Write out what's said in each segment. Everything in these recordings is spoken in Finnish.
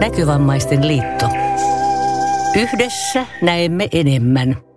Näkövammaisten liitto. Yhdessä näemme enemmän.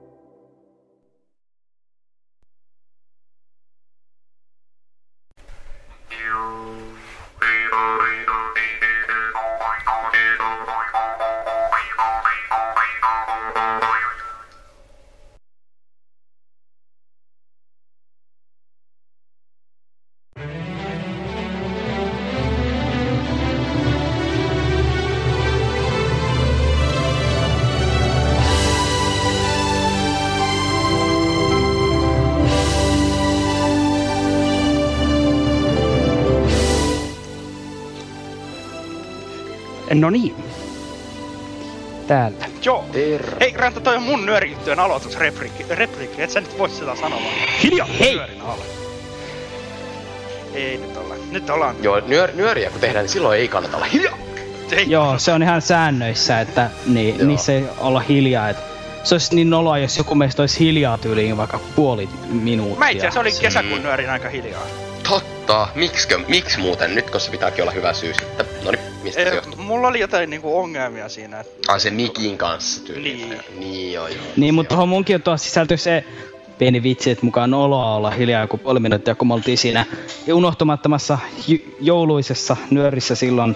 No niin. Täällä. Joo. Terve. Hei Ranta, toi on mun nyörityön aloitusrepliikki. Repliikki. Et sä nyt voi sitä sanoa. Hiljaa! Hei! Nyörin alle. Ei nyt olla. Nyt ollaan. Joo, nyör, nyöriä kun tehdään, niin silloin ei kannata olla hiljaa. Ei. Joo, se on ihan säännöissä, että niin, Joo. niissä ei olla hiljaa. Et se olisi niin noloa, jos joku meistä olisi hiljaa tyyliin vaikka puoli minuuttia. Mä itse asiassa olin Mm. kesäkuun nyörin aika hiljaa. Totta. Miksikö? Miksi muuten? Nyt kun se pitääkin olla hyvä syy sitten. Noni, mistä se? Mulla oli jotain niinku ongelmia siinä. että- Ai se mikin kanssa tyyli. Niin. Niin joo joo. Niin, mutta tuohon munkin on tuossa sisältyy se pieni vitsi, että mukaan oloa olla hiljaa joku puoli minuuttia, kun me oltiin siinä unohtumattomassa j- jouluisessa nyörissä silloin.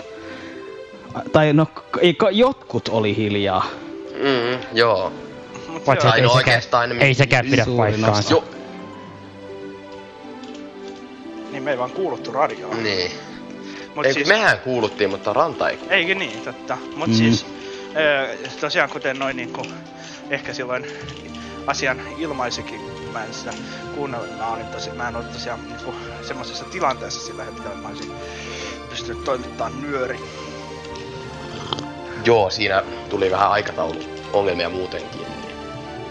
Tai no, ei, jotkut oli hiljaa. Mm, joo. Mut Paitsi, no ei sekään, oikeastaan ei sekään pidä paikkaansa. Joo. niin me ei vaan kuuluttu radioon. Niin. Mut Ei, siis, mehän kuuluttiin, mutta Ranta ei. Eikö niin, totta. Mut Mm. siis, öö, tosiaan kuten noin niinku, ehkä silloin asian ilmaisikin, mä en sitä kuunnellut, mä, olin tosi, mä en ollut tosiaan niinku semmoisessa tilanteessa sillä hetkellä, että mä olisin pystynyt toimittamaan nyöri. Joo, siinä tuli vähän aikatauluongelmia muutenkin. Niin.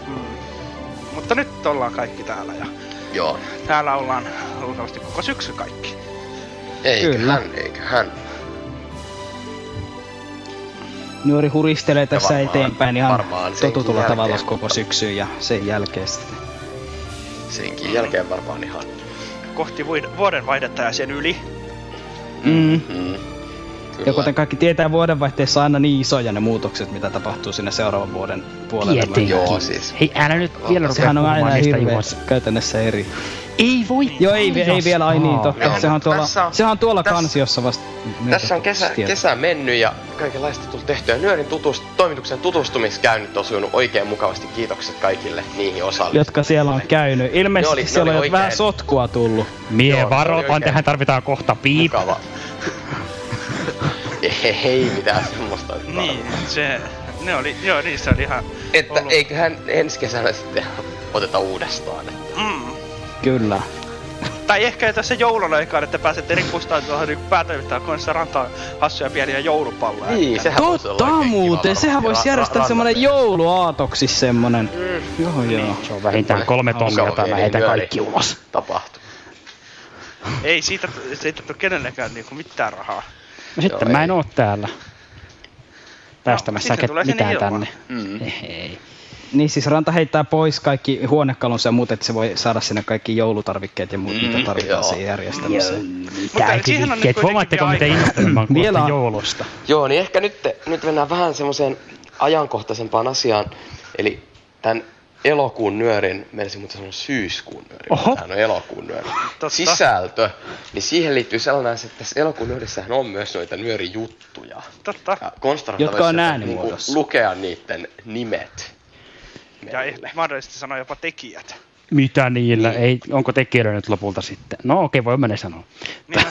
Mm. Mutta nyt ollaan kaikki täällä ja Joo. täällä ollaan luultavasti koko syksy kaikki. Eiköhän, eiköhän. Nyöri huristelee tässä varmaan- eteenpäin ihan totutulla jälkeen, tavalla mutta- koko syksyn ja sen jälkeen sitten. Senkin jälkeen varmaan ihan. Kohti vuod- vuoden vaihdetta ja sen yli. Mm. Mm. Ja Kyllä. kuten kaikki tietää, vuodenvaihteessa aina niin isoja ne muutokset, mitä tapahtuu sinne seuraavan vuoden puolelle. Tietenkin. Joo, siis. Hei, älä nyt vielä rupea Sehän on aina hirveä käytännössä eri. Ei voi Joo, ei, ei vielä, ai niin, totta. Joo, sehän on tuolla, tässä on- sehän on tuolla tässä- kansiossa vasta. Tässä on kesä, kesä mennyt ja kaikenlaista tullut tehtyä. Nyörin tutust, toimituksen tutustumiskäynnit on sujunut oikein mukavasti. Kiitokset kaikille niihin osallistujille. Jotka siellä on käynyt. Ilmeisesti oli- siellä on vähän oikein- sotkua tullut. Mie varoitan, tähän tarvitaan kohta piip. Mukava. ei, ei mitään semmoista. Niin, se, ne oli, joo, niissä oli ihan Että ollut- eiköhän ensi kesänä sitten oteta uudestaan. Että. Mm. Kyllä. Tai ehkä tässä joulun aikaan, että pääsette ripustaa tuohon niin päätoimittaa kanssa rantaan hassuja pieniä joulupalloja. Niin, Että- sehän Totta muuten, sehän voisi järjestää ra- semmonen jouluaatoksi semmonen. Mm. Joo joo. Se on vähintään kolme tonnia, mä pieni heitän kaikki ulos. Tapahtuu. Ei siitä, siitä tule kenellekään niinku mitään rahaa. No sitten Joo, mä ei. en oo täällä päästämässä sitten ket- mitään ilman. tänne. Mm. Ei. Niin siis Ranta heittää pois kaikki huonekalunsa ja muut, että se voi saada sinne kaikki joulutarvikkeet ja muut, Mm, mitä tarvitaan joo. siihen järjestämiseen. Mitä Huomaatteko, miten kuitenkin innostunut mä oon Vielä Vielä... on- joulusta? Joo, niin ehkä nyt, nyt mennään vähän semmoiseen ajankohtaisempaan asiaan. Eli tämän elokuun nyörin, menisin mutta sanoa syyskuun nyörin. Oho. Tämä on elokuun nyörin. Totta. Sisältö, niin siihen liittyy sellainen, asia, että tässä elokuun nyörissähän on myös noita nyörijuttuja. Totta. Ja Jotka on sieltä äänimuodossa. niinku lukea niiden nimet. Ja meille. ehkä mahdollisesti sanoa jopa tekijät. Mitä niillä? Niin. Ei, onko tekijöillä nyt lopulta sitten? No okei, okay, voimme ne sanoa. Niin,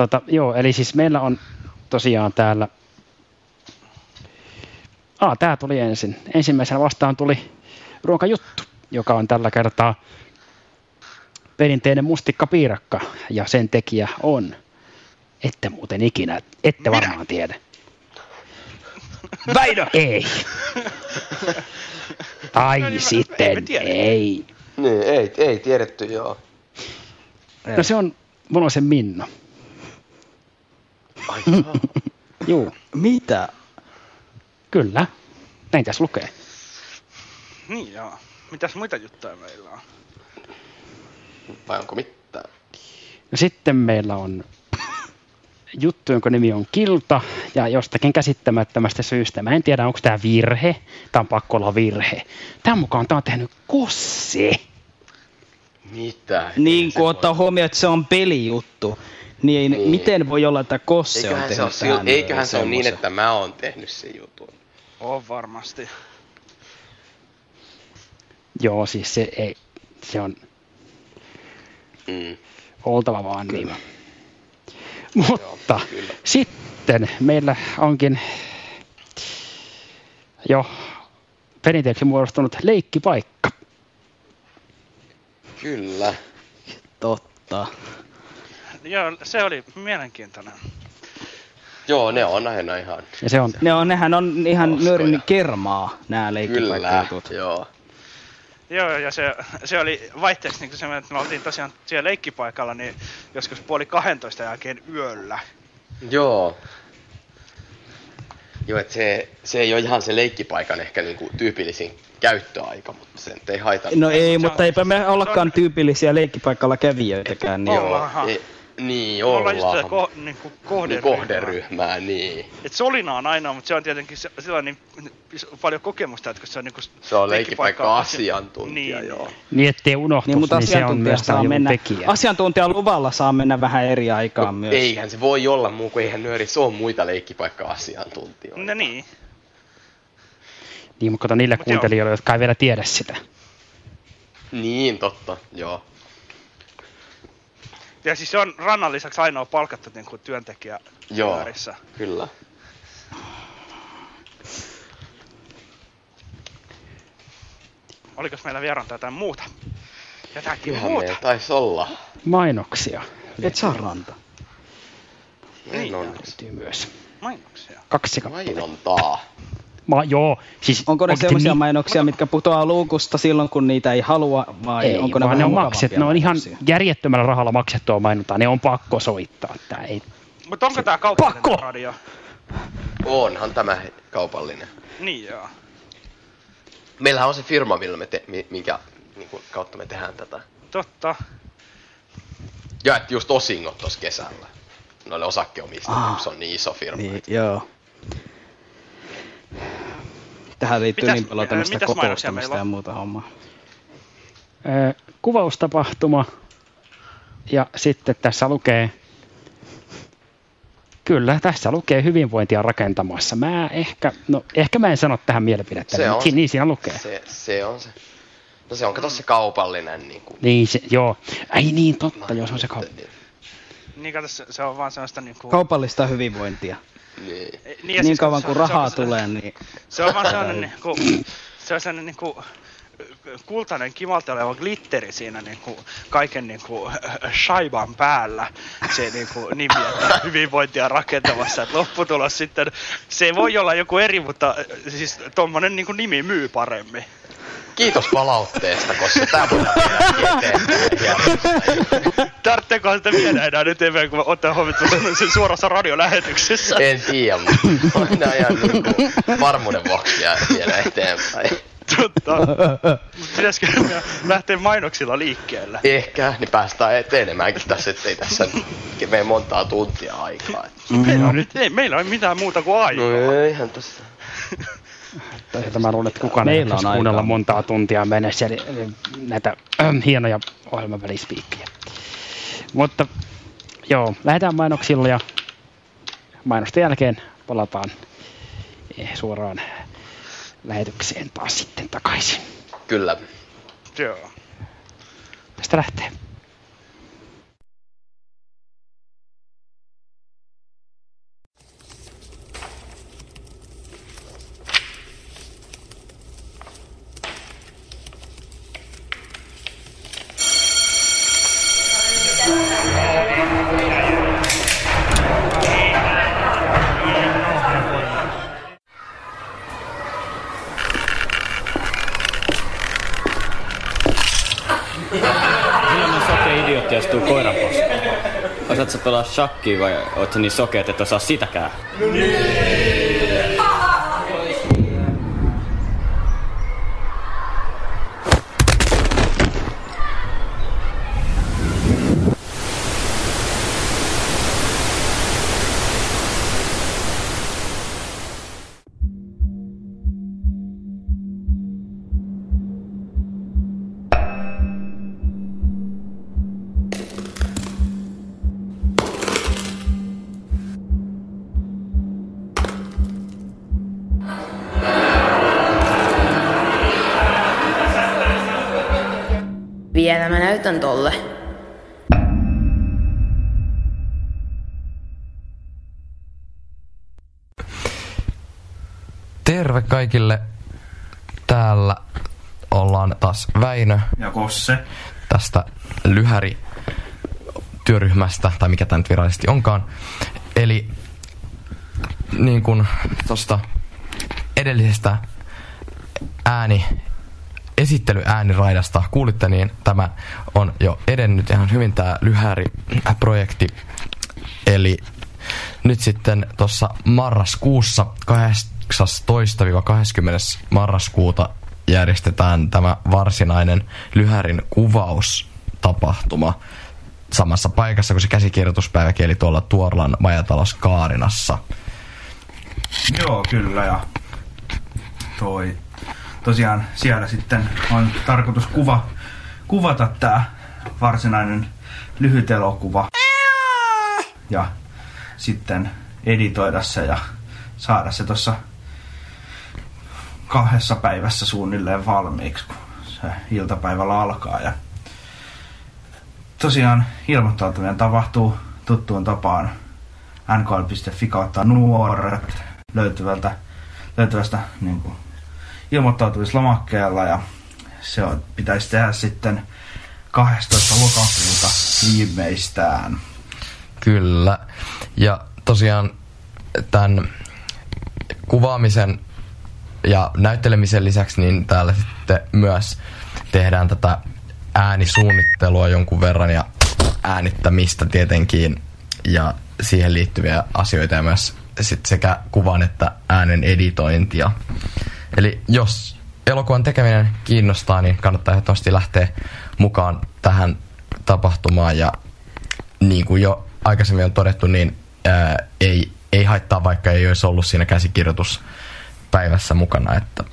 Tota, joo, eli siis meillä on tosiaan täällä... Ah, tää tuli ensin. Ensimmäisenä vastaan tuli ruokajuttu, joka on tällä kertaa perinteinen mustikkapiirakka, ja sen tekijä on, ette muuten ikinä, ette Minä. varmaan tiedä. Väinö! Ei. tai No niin, sitten ei ei. Niin, ei, ei tiedetty, joo. No se on Monosen Minno. Ai. Juu, Mitä? Kyllä. Näin tässä lukee. niin joo. Mitäs muita juttuja meillä on? Vai onko mitään? No sitten meillä on juttu, jonka nimi on Kilta, ja jostakin käsittämättömästä syystä, mä en tiedä onko tämä virhe, tämä on pakko olla virhe. Tämän mukaan tämä on tehnyt Kosse. Mitä? Niin kun ottaa huomioon, että se on pelijuttu, niin, Niin. miten voi olla, että Kosse on Eiköhän se, ole, tehnyt sil- tähän eiköhän se ole niin, että mä oon tehnyt sen jutun. On varmasti. Joo, siis se, ei, se on Mm. oltava vaan niin. Mutta Joo, kyllä. sitten meillä onkin jo perinteeksi muodostunut leikkipaikka. Kyllä. Totta. Joo, se oli mielenkiintoinen. Joo, ne on aina ihan... Ja se on, Ne on, nehän on ihan Hauskoja. nörin kermaa, nämä Kyllä, leikkipaikkajutut. joo. Joo, ja se, se oli vaihteeksi niin semmoinen, että me oltiin tosiaan siellä leikkipaikalla niin joskus puoli 12 jälkeen yöllä. Joo. Joo, että se, se ei ole ihan se leikkipaikan ehkä niinku tyypillisin käyttöaika, mutta se nyt ei haitannut. No ei, Se mutta eipä me ollakaan tyypillisiä leikkipaikalla kävijöitäkään. Niin Ollaanhan. ei, niin Me ollaan just ollaan. sitä ko, niin kuin niin kohderyhmää. kohderyhmää, niin. Et Solina on ainoa, mutta se on tietenkin se- sillä niin paljon kokemusta, että kun se on niinku Se on leikkipaikka-asiantuntija, niin, joo. niin ettei unohtuisi, Niin, mutta niin, se on asiantuntija myös saa mennä, tekijä. asiantuntijan luvalla saa mennä vähän eri aikaan myös. Eihän se voi olla muu kuin eihän nyörissä ole muita leikkipaikka-asiantuntijoita. No niin. Niin, mutta kato niille Mut joo. kuuntelijoille, jotka ei vielä tiedä sitä. Niin, totta, joo. Ja siis se on rannan lisäksi ainoa palkattu niin kuin työntekijä Joo, Nyörissä. kyllä. Olikos meillä vierantaa jotain muuta? Jotakin Kyllähän muuta. meillä taisi olla. Mainoksia Et saa ranta. Niin. Mainontaa. löytyy myös. Mainoksia. Kaksi kappaletta. Mainontaa. Ma, joo, siis Onko ne sellaisia niin- mainoksia, mitkä putoaa luukusta silloin, kun niitä ei halua, vai Ei, onko ne vaan ne on makset, ne on ihan järjettömällä rahalla maksettua mainontaa, ne on pakko soittaa. Tää ei, Mutta onko tää kaupallinen Pakko! radio? Onhan tämä kaupallinen. Niin joo. Meillähän on se firma, millä me te, mi- minkä niin kuin, kautta me tehdään tätä. Totta. Ja että just osingot tuossa kesällä. Noille osakkeomistajille, Ah. kun se on niin iso firma. Niin, joo. Tähän liittyy Mitäs- niin paljon tämmöistä kokoustamista ja muuta hommaa. Kuvaustapahtuma ja sitten tässä lukee, kyllä tässä lukee hyvinvointia rakentamassa. Mä ehkä, no ehkä mä en sano tähän mielipidettä, Se niin, on niin siinä lukee. Se, se on se. No se on kato se kaupallinen niin kuin, Niin se, joo. Ai niin, totta, joo, se on se kaup- Niin kato, se, se on vaan sellaista niinku... Kaupallista hyvinvointia. Niin. Ja Niin siis kauan kuin rahaa se, tulee, niin Se on vaan sellainen niinku... Se on sellainen niinku kultainen kimalteleva glitteri siinä niinku kaiken niinku shaiban päällä se niinku nimi, että hyvinvointia rakentamassa. Et lopputulos sitten, se voi olla joku eri, mutta äh, siis tommonen niinku nimi myy paremmin. Kiitos palautteesta, koska tää voidaan viedä eteenpäin järjestäjille. Tarvitseeko sitä viedä enää nyt eteenpäin, kun ottaa huomioon, että se on sen suorassa radiolähetyksessä? En tiedä, mutta voidaan ihan niin kuin varmuuden vuoksi viedä eteenpäin. Totta. Pitäisikö lähteä mainoksilla liikkeelle? Ehkä, niin päästään etenemäänkin tässä, ettei tässä mene montaa tuntia aikaa. Meillä on nyt, ei, meillä ei ole mitään muuta kuin aikaa. No eihän tässä. Toisaalta mä luulen, että kukaan ei Meillä on kuunnella montaa tuntia mennessä eli, eli näitä äh, hienoja ohjelmavälispiikkejä. Mutta joo, lähdetään mainoksilla ja mainosten jälkeen palataan eh, suoraan lähetykseen taas sitten takaisin. Kyllä. Joo. Tästä lähtee. Osaatko pelaa shakkia vai oot sä niin sokea, että et osaa sitäkään? näytän Terve kaikille. Täällä ollaan taas Väinö Ja Kosse. tästä lyhäri työryhmästä, tai mikä tämä nyt virallisesti onkaan. Eli niin kuin tuosta edellisestä ääni, esittelyääniraidasta kuulitte, niin tämä on jo edennyt ihan hyvin tämä lyhäri-projekti. Eli nyt sitten tuossa marraskuussa 18-20. marraskuuta järjestetään tämä varsinainen lyhärin kuvaustapahtuma samassa paikassa kuin se käsikirjoituspäiväkin, eli tuolla Tuorlan majatalos Kaarinassa. Joo, kyllä ja toi tosiaan siellä sitten on tarkoitus kuva, kuvata tää varsinainen lyhyt elokuva ja sitten editoida se ja saada se tuossa kahdessa päivässä suunnilleen valmiiksi, kun se iltapäivällä alkaa. Ja tosiaan ilmoittautuminen tapahtuu tuttuun tapaan nkl.fi kautta nuoret löytyvältä, löytyvästä niin kuin, ilmoittautumislomakkeella ja se on, pitäisi tehdä sitten 12. lokakuuta viimeistään. Kyllä. Ja tosiaan tämän kuvaamisen ja näyttelemisen lisäksi niin täällä sitten myös tehdään tätä äänisuunnittelua jonkun verran ja äänittämistä tietenkin ja siihen liittyviä asioita ja myös sit sekä kuvan että äänen editointia. Eli jos elokuvan tekeminen kiinnostaa, niin kannattaa ehdottomasti lähteä mukaan tähän tapahtumaan ja niin kuin jo aikaisemmin on todettu, niin ää, ei, ei haittaa, vaikka ei olisi ollut siinä käsikirjoituspäivässä mukana, että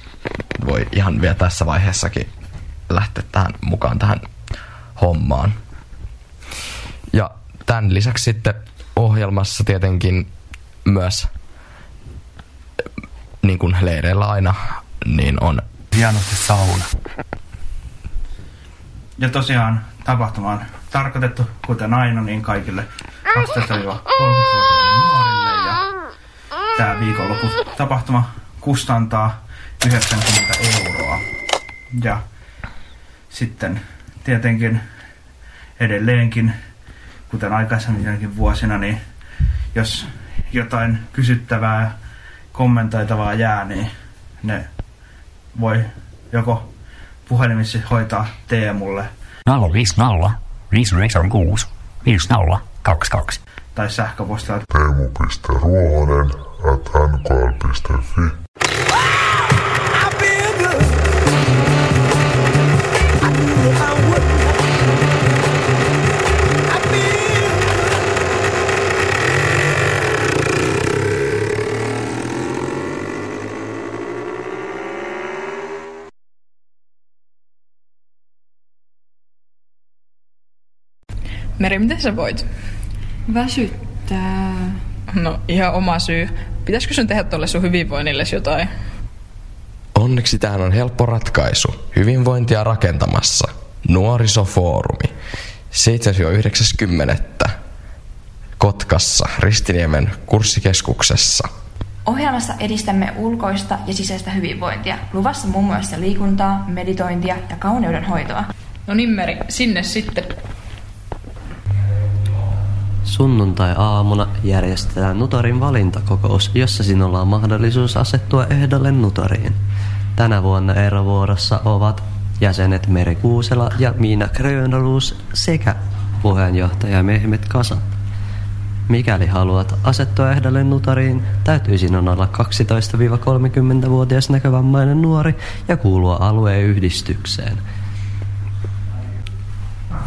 voi ihan vielä tässä vaiheessakin lähteä tähän mukaan tähän hommaan. Ja tämän lisäksi sitten ohjelmassa tietenkin myös niin kuin leireillä aina, niin on Hienosti sauna. Ja tosiaan tapahtuma on tarkoitettu, kuten aina, niin kaikille 12-30-vuotiaille nuorille. Ja tämä viikonloppu tapahtuma kustantaa 90 euroa. Ja sitten tietenkin edelleenkin, kuten aikaisemminkin vuosina, niin jos jotain kysyttävää ja kommentoitavaa jää, niin ne voi joko puhelimitse hoitaa Teemulle 050 596 50 22. tai sähköpostilla teemu.ruohonen at nkl.fi. Meri, miten sä voit? Väsyttää. No, ihan oma syy. Pitäisikö sun tehdä tuolle sun hyvinvoinnille jotain? Onneksi tähän on helppo ratkaisu. Hyvinvointia rakentamassa. Nuorisofoorumi. 7-90. Kotkassa, Ristiniemen kurssikeskuksessa. Ohjelmassa edistämme ulkoista ja sisäistä hyvinvointia. Luvassa muun muassa liikuntaa, meditointia ja kauneudenhoitoa. No niin, Meri, sinne sitten. Sunnuntai-aamuna järjestetään Nutorin valintakokous, jossa sinulla on mahdollisuus asettua ehdolle Nutoriin. Tänä vuonna erovuorossa ovat jäsenet Meri Kuusela ja Miina Grönroos sekä puheenjohtaja Mehmet Kasa. Mikäli haluat asettua ehdolle Nutariin, täytyy sinun olla 12-30-vuotias näkövammainen nuori ja kuulua alueen yhdistykseen.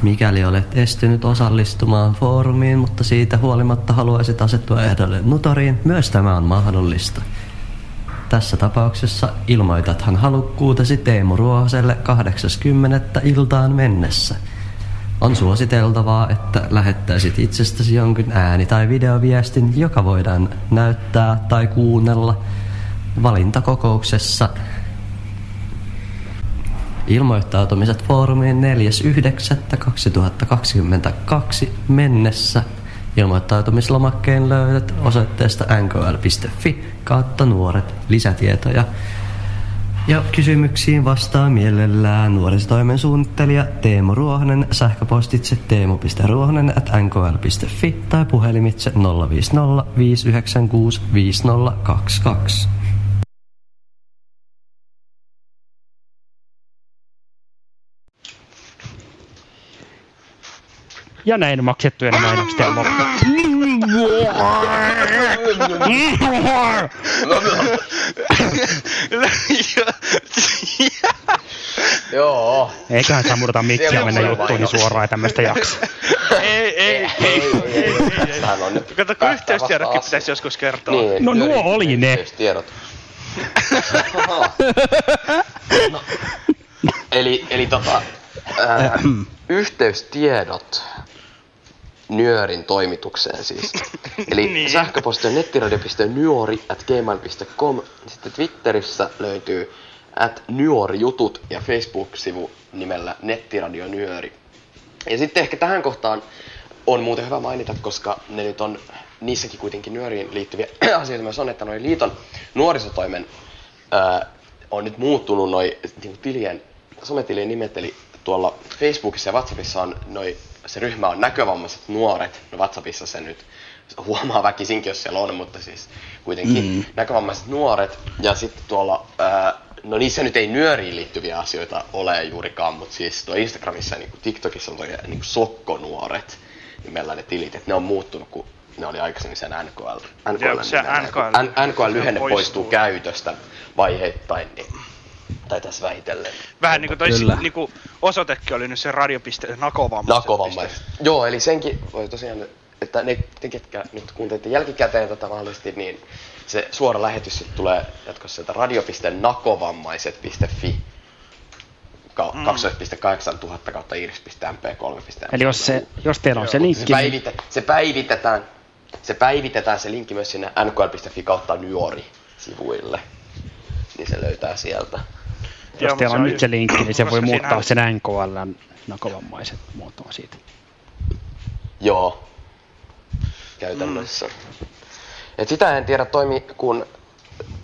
Mikäli olet estynyt osallistumaan foorumiin, mutta siitä huolimatta haluaisit asettua ehdolle Nutoriin, myös tämä on mahdollista. Tässä tapauksessa ilmoitathan halukkuutesi Teemu Ruohoselle 80. iltaan mennessä. On suositeltavaa, että lähettäisit itsestäsi jonkin ääni- tai videoviestin, joka voidaan näyttää tai kuunnella valintakokouksessa Ilmoittautumiset foorumiin 4.9.2022 mennessä. Ilmoittautumislomakkeen löydät osoitteesta nkl.fi kautta nuoret lisätietoja. Ja kysymyksiin vastaa mielellään nuorisotoimen suunnittelija Teemu Ruohonen sähköpostitse teemu.ruohonen at nkl.fi tai puhelimitse 050 596 5022. Ja näin maksettujen mainosten loppu. Joo. Eiköhän sammuteta mikkiä ja mennä juttuihin suoraan ja tämmöistä jaksoa. ei, ei, ei, Kato, kun yhteystiedotkin pitäisi joskus kertoa. Niin, No nuo oli ne. Yhteystiedot. no, eli, eli tota, ää, yhteystiedot Nyörin toimitukseen siis. Eli niin. sähköposti on nettiradio.nyori at gmail.com. Sitten Twitterissä löytyy at nyörijutut ja Facebook-sivu nimellä Nettiradio Nyöri. Ja sitten ehkä tähän kohtaan on muuten hyvä mainita, koska ne nyt on niissäkin kuitenkin nyöriin liittyviä asioita myös on, että noin liiton nuorisotoimen ää, on nyt muuttunut noin niin tilien, sometilien nimet, eli tuolla Facebookissa ja WhatsAppissa on noi, se ryhmä on näkövammaiset nuoret, no WhatsAppissa se nyt huomaa väkisinkin, jos siellä on, mutta siis kuitenkin mm. näkövammaiset nuoret, ja sitten tuolla, ää, no niissä nyt ei nyöriin liittyviä asioita ole juurikaan, mutta siis tuo Instagramissa ja niin kuin TikTokissa on toi niin kuin sokkonuoret, nimellä ne tilit, että ne on muuttunut, kun ne oli aikaisemmin sen NKL. NKL, Joo, se NKL. NKL-lyhenne poistuu. poistuu käytöstä vaiheittain, niin, tai tässä vähitellen. Vähän niinku toi Kyllä. niinku osoitekin oli nyt se radio.nakovammaiset. Nakovammaiset. Joo, eli senkin voi tosiaan, että ne, te ketkä nyt kuuntelette jälkikäteen tätä mahdollisesti, niin se suora lähetys sit tulee jatkossa sieltä radio.nakovammaiset.fi ka- Mm. 2.8000 kautta iris.mp3. Eli jos, se, jos teillä on se linkki, se, niin päivitä, se päivitetään, se päivitetään se linkki myös sinne nkl.fi kautta nyori sivuille. Niin se löytää sieltä. Jos teillä on nyt se linkki, niin se voi muuttaa siinä- sen NKL nakovammaiset muotoon siitä. Joo. Käytännössä. Mm. Et sitä en tiedä toimi, kun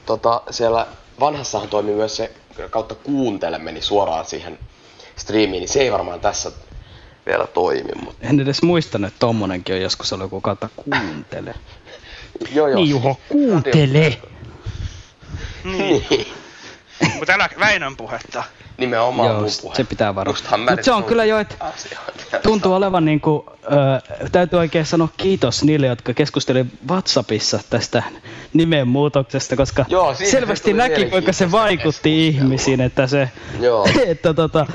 tota, siellä vanhassahan toimii myös se kautta kuuntele meni suoraan siihen striimiin, niin se ei varmaan tässä vielä toimi. Mutta... En edes muistanut, että tommonenkin on joskus ollut joku kautta kuuntele. Joo, joo. Niin Juho, kuuntele! Niin. Mutta älä Väinön puhetta. Nimenomaan Joo, mun se puhe. pitää varustaa. Justhan mä Mutta se on kyllä jo, että tuntuu olevan niin kuin, ö, täytyy oikein sanoa kiitos niille, jotka keskustelivat WhatsAppissa tästä nimenmuutoksesta, koska Joo, selvästi tuli näki, kuinka se vaikutti ihmisiin, että se, Joo. että tota,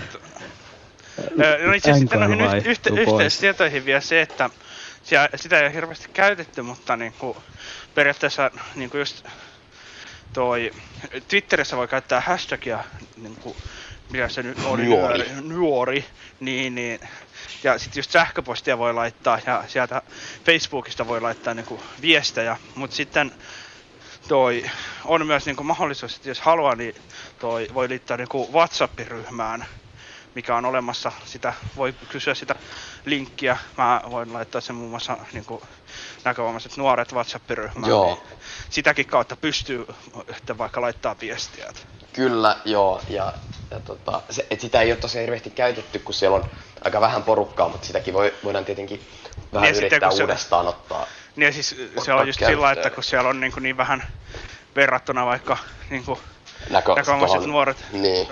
Ö, No itse asiassa sitten noihin yhte, pois. yhteystietoihin vielä se, että sitä ei ole hirveästi käytetty, mutta niinku, periaatteessa niinku just toi Twitterissä voi käyttää hashtagia niinku, mikä se nyt oli, Nuori. nuori. Niin, niin, ja sitten just sähköpostia voi laittaa ja sieltä Facebookista voi laittaa niinku viestejä, mutta sitten toi on myös niinku mahdollisuus, että jos haluaa, niin toi voi liittää niinku WhatsApp-ryhmään, mikä on olemassa. Sitä voi kysyä sitä linkkiä. Mä voin laittaa sen muun muassa niinku näkövammaiset nuoret WhatsApp-ryhmään. Joo. Niin sitäkin kautta pystyy että vaikka laittaa viestiä. Kyllä, joo. Ja, ja tota, se, et sitä ei ole tosiaan hirveästi käytetty, kun siellä on aika vähän porukkaa, mutta sitäkin voi, voidaan tietenkin vähän Niin ja sitten yrittää kun se- uudestaan ottaa. Niin siis se Ottaa on just sillä, että kun siellä on niin, niin vähän verrattuna vaikka niin Näkö, näkövammaiset nuoret Niin.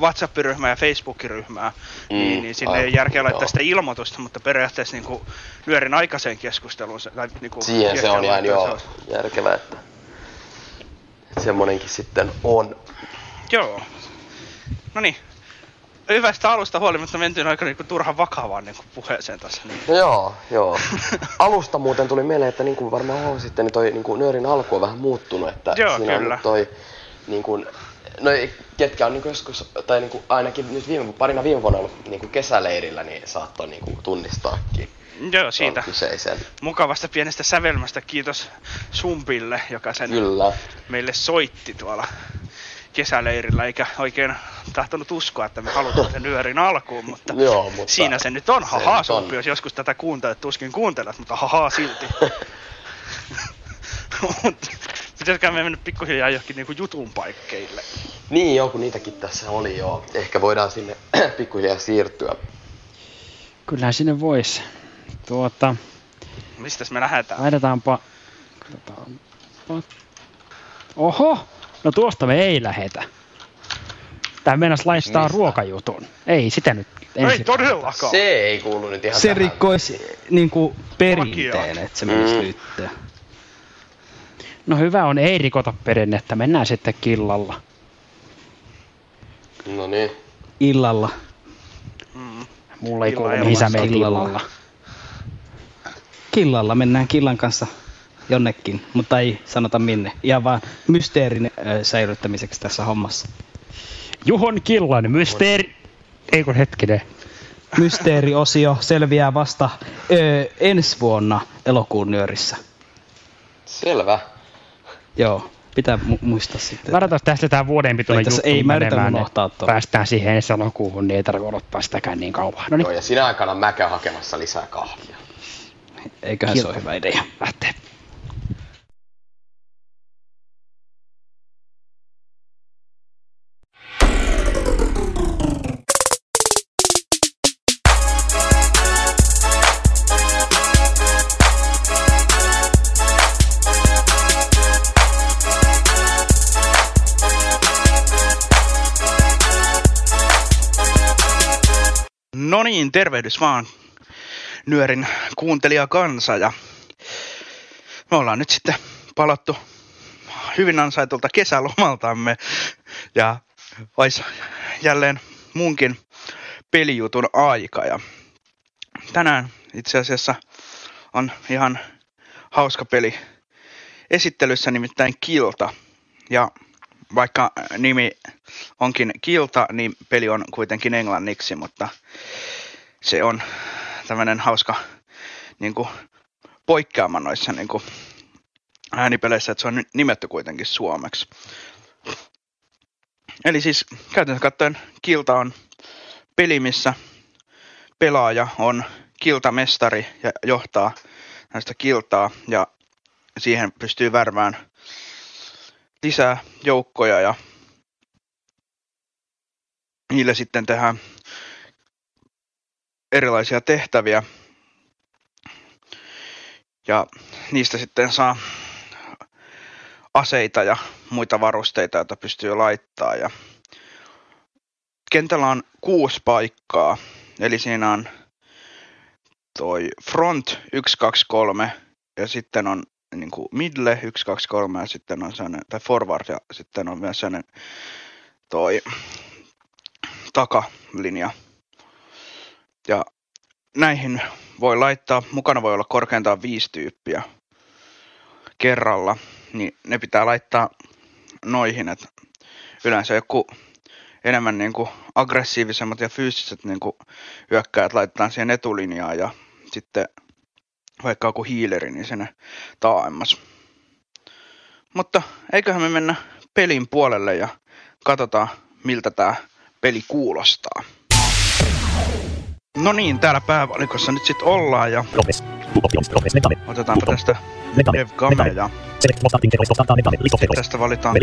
WhatsApp-ryhmää ja Facebook-ryhmää, Mm, niin, niin sinne ei järkeä laittaa joo. sitä ilmoitusta, mutta periaatteessa niin kuin nyörin aikaiseen keskusteluun. se- Tai, niin kuin Siihen se on ihan joo järkevää, että semmonenkin sitten on. Joo. No niin. Hyvästä alusta huolimatta mentiin aika niinku turhan vakavaan niinku puheeseen tässä. Niin. No joo, joo. Alusta muuten tuli mieleen, että niin kuin varmaan on sitten, niin toi niin kuin nöörin alku on vähän muuttunut, että Joo, siinä on kyllä. nyt toi niin kuin, no ketkä on niin kuin joskus, tai niin kuin ainakin nyt viime, parina viime vuonna ollut niin kuin kesäleirillä, niin saattoi niin kuin tunnistaakin Joo, siitä kyseisen. mukavasta pienestä sävelmästä kiitos Sumpille, joka sen Kyllä. meille soitti tuolla kesäleirillä, eikä oikein tahtonut uskoa, että me halutaan sen nyörin alkuun, mutta, Joo, mutta siinä se nyt on. Haha, nyt on. Sumpi, jos joskus tätä kuuntelet, tuskin kuuntelet, mutta haha silti. Pitäisikö me mennä pikkuhiljaa johonkin niinku jutun paikkeille? Niin joo, kun niitäkin tässä oli jo. Ehkä voidaan sinne pikkuhiljaa siirtyä. Kyllähän sinne vois. Tuota, Mistäs me lähdetään? laitetaanpa... katsotaanpa. Oho! No tuosta me ei lähetä. Tää meinas laittaa Mistä? ruokajutun. Ei sitä nyt Ei todellakaan. Se ei kuulu nyt ihan Se tähän. rikkoisi niinku perinteen, että se menisi Mm. nyt. No hyvä on, ei rikota perinnettä. Mennään sitten killalla. No niin. Illalla. Mm. Mulla ei kuulu mihin sä Illalla. illalla. Killalla mennään killan kanssa jonnekin, mutta ei sanota minne. Ihan vaan mysteerin ö, säilyttämiseksi tässä hommassa. Juhon killan mysteeri... Ei kun hetkinen. Mysteeriosio selviää vasta ö, ensi vuonna elokuun nyörissä. Selvä. Joo, pitää mu- muistaa sitten. Varataan tästä tää vuoden pituinen juttu ei menemään, unohtaa että tuon. Päästään siihen ensi elokuuhun, niin ei tarvitse odottaa sitäkään niin kauan. No Joo, niin, ja sinä aikana mä käyn hakemassa lisää kahvia. Eiköhän se ole hyvä idea. lähtee. Niin, tervehdys vaan nyörin kuuntelija kansa. Ja me ollaan nyt sitten palattu hyvin ansaitulta kesälomaltamme. Ja olisi jälleen munkin pelijutun aika. Ja tänään itse asiassa on ihan hauska peli esittelyssä nimittäin Kilta. Ja vaikka nimi onkin Kilta, niin peli on kuitenkin englanniksi, mutta se on tämmöinen hauska niin kuin, poikkeama noissa niin kuin, äänipeleissä, että se on nimetty kuitenkin suomeksi. Eli siis käytännössä katsoen Kilta on peli, missä pelaaja on kiltamestari ja johtaa näistä kiltaa ja siihen pystyy värvään lisää joukkoja ja niille sitten tehdään erilaisia tehtäviä. Ja niistä sitten saa aseita ja muita varusteita, joita pystyy laittaa. Ja kentällä on kuusi paikkaa, eli siinä on toi front 1, 2, 3 ja sitten on niin kuin midle 1, 2, 3 ja sitten on sellainen, tai forward ja sitten on myös sellainen toi takalinja. Ja näihin voi laittaa, mukana voi olla korkeintaan viisi tyyppiä kerralla, niin ne pitää laittaa noihin, että yleensä joku enemmän niin kuin aggressiivisemmat ja fyysiset niin kuin hyökkäjät laitetaan siihen etulinjaan ja sitten vaikka joku hiileri, niin sinne taaemmas. Mutta eiköhän me mennä pelin puolelle ja katsotaan, miltä tämä peli kuulostaa. No niin, täällä päävalikossa nyt sitten ollaan ja otetaanpa tästä Dev tästä valitaan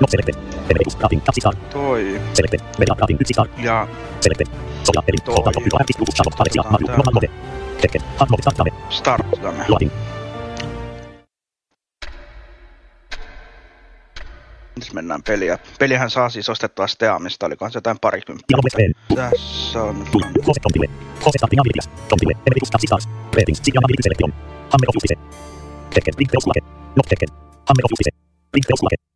No selected. Emeritus Ratin kaksi star. Toi. Selected. Media Ratin yksi star. Ja. Selected. Soja peli. Solta jo hyvä. Istus Charlotte Alexia. Marju. Nolan Lode. Hetken. Arnold Startame. Startame. Loading. Nyt mennään peliä. Pelihän saa siis ostettua Steamista, olikohan se jotain parikymppiä. Tässä on... Tuli, Closet Tontille. Closet Startin Abilities. Tontille, Emeritus Taxi Stars. Ratings, Sijan Ability Selection. Hammer of Justice. Hetken, Ring Teoslake. Not Hetken. Hammer of Justice. Ring Teoslake.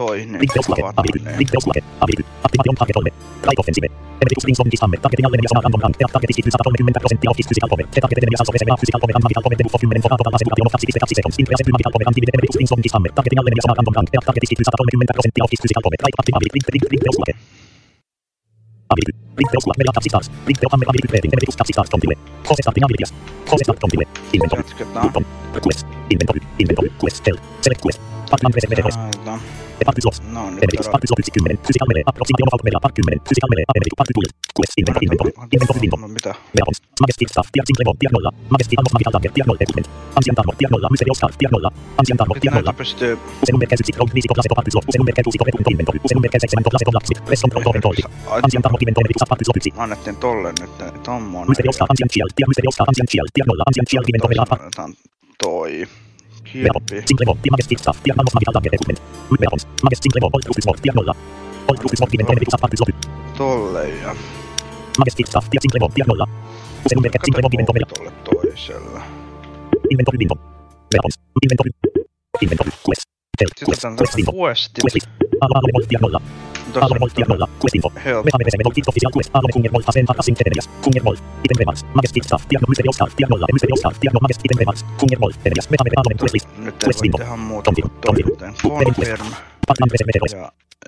toihin. Aktivaation target 3. Right offensive. Emeritus Kingston kistamme. Targetin alle 400 random rank. Teat target iskittyy 130 prosenttia off physical 3. Se target etenee 100 reserve physical 3 magical 3 debuff of 10 for random aseputaation of 2,2 seconds. Int reserve magical 3 antivide Emeritus Kingston kistamme. Targetin alle 400 random rank. Teat target iskittyy 130 prosenttia off physical 3. Right activable. Ring ring ring reuslake. Ability. Link teoslake. Media tapsi stars. Link teo amme ability rating. Emeritus tapsi stars tontille. Jose starting abilities. Jose start tontille. Inventory. Button. Request. Inventory. Inventory. Quest. Help. Select quest. Partner reserve reserve. Täältä. Party slots. No niin, Emeritus party slot 10. Physical melee. Approximation of out melee. Part 10. Physical melee. Emeritus party tools. Quest. Inventory. Inventory window. No mitä? Weapons. Majestic staff. Tier single level. Tier nolla. Majestic almost magical target. Tier nolla equipment. Ancient armor. Tier nolla. Mysterious scarf. Tier nolla. Ancient armor. Tier nolla. Näitä pystyy... Use number käsitsi. Roll 5 klasse party slot. Use number käsitsi. Repunto inventory. Use number käsitsi. klasse lapsi. Press control to control. Ancient armor. Event emeritus party slot 1. Annettiin tolle nyt tommonen. Mysterious scarf. Ancient shield. Tier mysterious scarf. Ancient shield. Tier nolla. Ancient shield. Event omella. Otetaan toi. Weapon. Kilpi. Single level. Tier majestic staff. Tier almost magical target equipment. Weapons. Majestic single level. All proof is more. Tier nolla. All proof is more. Event emeritus party slot 1. Tolle ja... Majestic staff. Tier single level. Tier nolla. Use number käsitsi. Single level. Event omella. Tolle toisella. Inventory window. Weapons. Inventory. Inventory. Quest. Help. Sitten Quest. on Quest window. questit. Quest list. Aalone Volt tier nolla. Aalone Volt tier nolla. Quest info. Help. Mehame Veseme Volt official quest. Aalone Kunger Volt Asen Tarkasin Etenemias. Kunger Volt. Item Remarks. Majestic staff. Tier no Mysterious staff. Tier nolla. Mysterious staff. Tier no Majestic Item Remarks. Kunger Volt. Etenemias. Mehame Aalone Quest list. Nyt ei Quest voi window. tehdä muuta Continue. kuin toi. Continue. Joten Put Begin quest. confirm. Partner Veseme Quest. Ja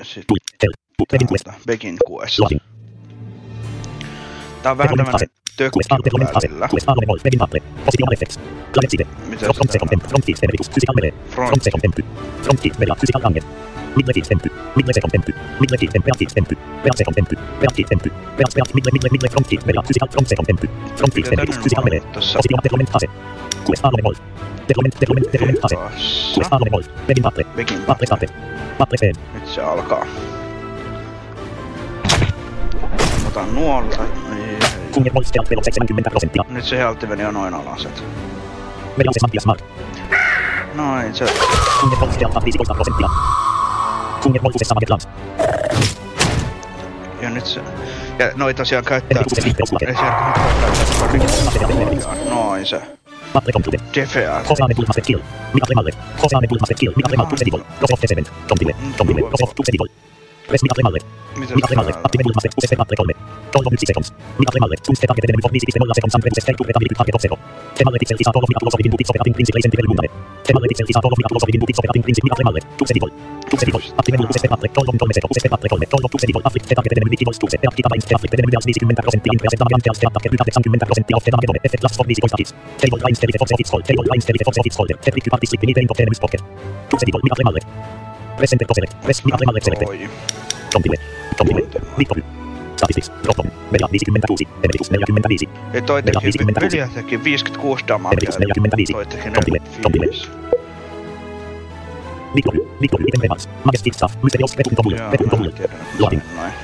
sit Put. Help. Put Begin quest. täältä Begin quest. Loading. Tää on vähän Development tämmönen phase. Quest Aalone tökki Development phase. välillä. Quest Aalone Volt. Begin Battle. Positional effects. Planet Side. Miten Front sitä second temp. Front feet. Emeritus. Physical melee. Front. Front second temp. Front feet. Media. Physical target. Midle feet temp. Midle second temp. Midle feet temp. Real feet temp. Real second temp. Real feet temp. Real real midle midle midle front feet. Media. Physical front second temp. Front feet. Miten Emeritus. tän Physical melee. tossa- Positional development phase. Quest Aalone Volt. Development development development phase. Quest Aalone Volt. Begin. Begin Battle started. Battle failed. Nyt se alkaa. Otan nuolta. Kunger Volt stealth level 70 prosenttia. Nyt se health meni jo noin alas. Et. Media se Smart. Noin, se... Kunger Volt stealth 15 prosenttia. Lance. Ja nyt se... Ja noi tosiaan käyttää... Noin se. Battle completed. Defeat. Joseane Bullmaster kill. Mika Lemalle. Joseane Bullmaster kill. Mika Lemal Tuxedivol. Rosof Descendant. Tontille. Tontille. Rosof Tuxedivol. Press Table lines, Miten Mika Lemalle. täällä? Active Bullmaster. Use Battle 3. Toivon 1 seconds. Mika Lemalle. Tunste target enemy for 5.0 seconds. Unprevious escape to retaliate target of zero. Lemalle Pixel is a tool of Mika Tulos of input operating principle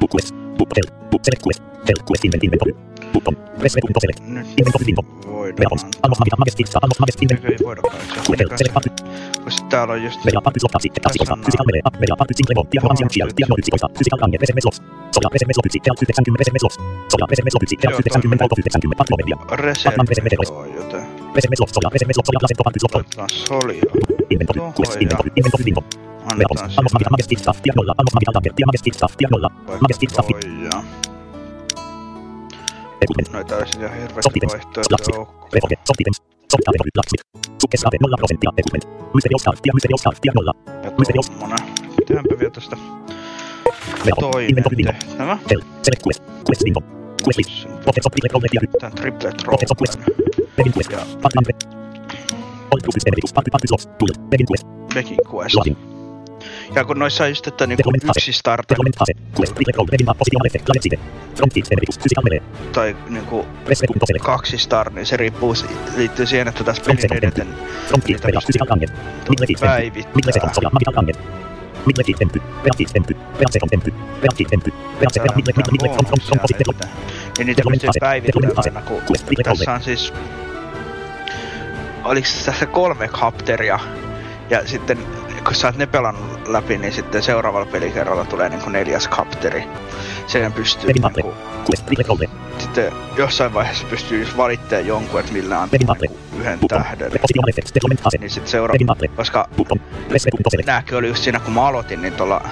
Book Quest. Book Help. Book Select Quest. Help Quest Invent Inventory. Button. Press Repunto Select. Inventory Window. Weapons. Majestic Staff. Almost Majestic Eikö Inventory. ei voidakaan Help. Select Party. Koska täällä on just... Media party slot kapsi, kapsi kohta, physical melee, media party single level, tiano ancient shield, tiano yksi kohta, physical ange, reserve slots, soja, reserve slot yksi, health 90, reserve slots, soja, reserve slot yksi, health 90, auto 90, part media, Batman Joo, joten... reserve slots, soja, reserve slots, soja, placento party slot, Otetaan solia. inventory, quest, inventory, inventory window, Annetaan magic, majestic staff, tier nolla, almost magical target, tier majestic staff, tier nolla, majestic equipment, Noita ihan soft hirveästi vaihtoehtoja. lapsit, reforge, soft items, soft target, lapsit, sukkeskate, nolla prosenttia, equipment, mysterious star, tier, mysterious star, tier nolla, mysterious. Tehdäänpä vielä tästä toinen tehtävä. Select quest, quest window, quest list, pockets of triplet roll tier Tän triplet Pockets of quest. roll. Begin quest. Red. All proof is emeritus. Party party slots. Tull. Begin quest. Begin quest. Loading. Ja kun noissa just, että niinku yksi starter tai niinku kaksi star, niin se riippuu, liittyy siihen, että tässä pelin edeten. Midleki midleki midleki from from from. Ja niitä pystyy päivittämään, kun tässä on siis... Oliks tässä kolme kapteria? Ja sitten kun sä oot ne pelannut läpi, niin sitten seuraavalla pelikerralla tulee niinku neljäs kapteri. Sen pystyy niinku, sitten jossain vaiheessa pystyy valittamaan jonkun, että millä on niinku yhden tähden. Niin sitten seuraava, koska nääkin oli just siinä kun mä aloitin, niin tuolla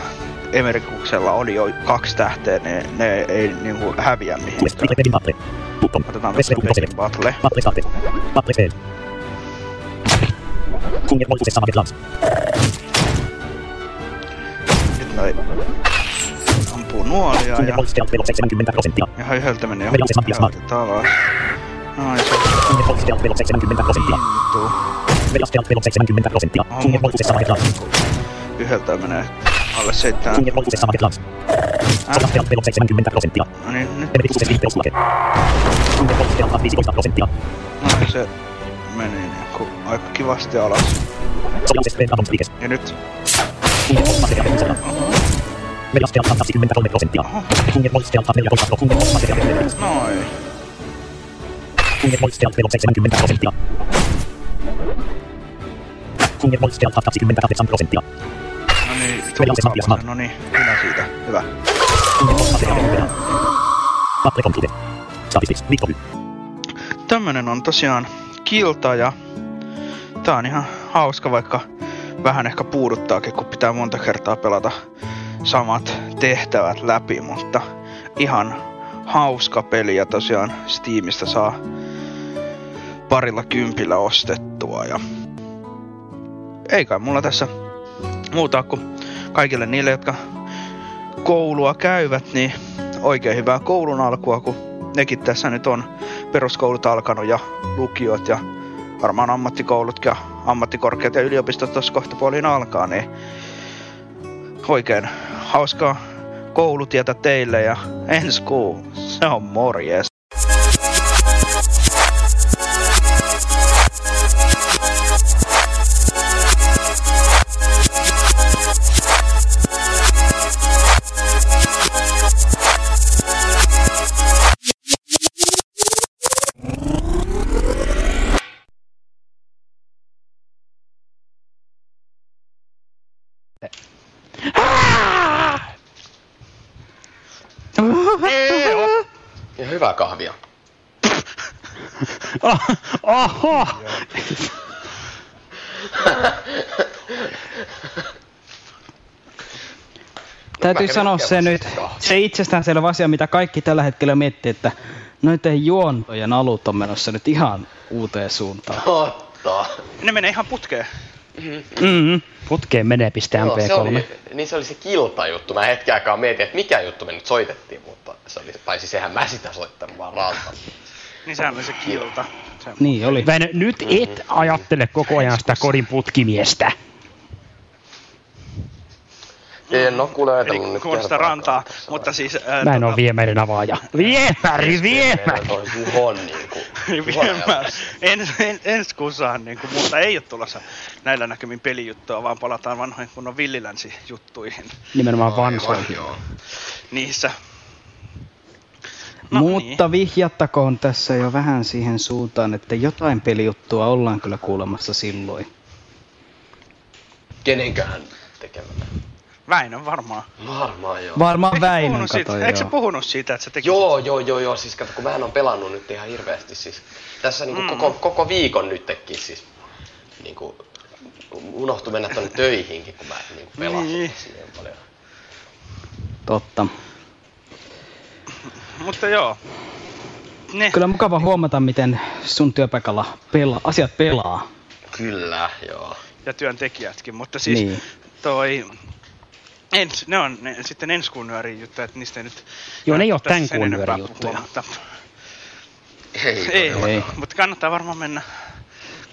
Emerikuksella oli jo kaksi tähteä, niin ne ei niinku häviä mihinkään. Otetaan tässä Pekin Battle. Battle. Battle fail. Hunger Molfus Samaget Lans. Noi ampuu nuolia ja, Molfus Stealth Velo 70 prosenttia. ja höhöltä menee Jasmat. alas. Noin se Hunger Molfus Stealth Velo 70 prosenttia. tuntuu. Velo Stealth Velo 70 prosenttia. Hunger Molfus Samaget Lans. Yhdeltä menee alle seitsemän. Hunger Molfus Samaget Lans. Solar Stealth Velo 70 prosenttia. No niin, nyt Emerikuses Viitteuslake. Hunger Molfus Stealth 15 prosenttia. noin se meni niinku aika kivasti alas. Ja nyt Hunger Molfus materiaalipuusella. Velo Stealth 23 prosenttia. Hunger Molfus Stealth 14 prosenttia. Hunger Molfus materiaalipuusella. noin. Hunger Molfus Stealth Velo 70 prosenttia. Hunger Molfus Stealth 28 prosenttia. Velo Sesmat Jasmat. Minä siitä. Hyvä. Hunger Molfus materiaalipuusella. Battle complete. Statistics. Victory. Tämmönen on tosiaan kilta ja tää on ihan hauska, vaikka vähän ehkä puuduttaakin, kun pitää monta kertaa pelata samat tehtävät läpi, mutta ihan hauska peli ja tosiaan Steamista saa parilla kympillä ostettua ja ei kai mulla tässä muuta kuin kaikille niille, jotka koulua käyvät, niin oikein hyvää koulun alkua, kun nekin tässä nyt on peruskoulut alkanut ja lukiot ja varmaan ammattikoulut ja ammattikorkeat ja yliopistot tuossa kohta puoliin alkaa, niin oikein hauskaa koulutietä teille ja ensi kuu, se on morjes. Hyvää kahvia. Oho! Täytyy kävin sanoa se nyt, se itsestäänselvä asia, mitä kaikki tällä hetkellä miettii, että noiden juontojen alut on menossa nyt ihan uuteen suuntaan. Totta. Ne menee ihan putkeen. Mm-hmm. Putkeen menee piste Joo, se MP3. oli, niin se oli se kiltajuttu. Mä hetken aikaa mietin, että mikä juttu me nyt soitettiin, mutta se oli, tai siis eihän mä sitä soittanut, vaan Ranta. Niin sehän oli se kilta. Se, Niin oli. Väinö, nyt et ajattele koko ajan sitä kodin putkimiestä. En oo kuule ajatellut nyt kertaakaan rantaa, tässä mutta siis... Ää, Mä en oo viemärin avaaja. Viemäri, viemäri! Toi Juhon niinku. Viemään. Ens, en, ensi kuussahan niin kuin, mutta ei ole tulossa näillä näkymin pelijuttua, vaan palataan vanhoihin kunnon villilänsi juttuihin Nimenomaan vansoihin. Joo. niissä. No Mutta vihjattakoon tässä jo vähän siihen suuntaan, että jotain pelijuttua ollaan kyllä kuulemassa silloin. Kenenkään tekemänä. Väinö varmaan. Varmaan joo. Varmaan Eikö Väinön puhunut siitä, kato, Eikö sä joo. puhunut siitä, että sä tekit Joo, joo, joo, joo, siis kato, kun mähän on pelannut nyt ihan hirveästi siis. Tässä niinku Mm. koko, koko viikon nytkin siis. Niinku, unohtui mennä tonne töihinkin, kun mä niinku pelasin Niin. niin paljon. Totta. Mutta joo. Ne. Kyllä mukava huomata, miten sun työpaikalla pela- asiat pelaa. Kyllä, joo. Ja työntekijätkin, mutta siis Niin. toi... Ens, ne on ne, sitten ensi kuun nyörin juttuja, että niistä ei nyt... Joo, ne ei tän sen kuun nyörin juttuja. Mutta, Ei, ei, Ei. mutta kannattaa varmaan mennä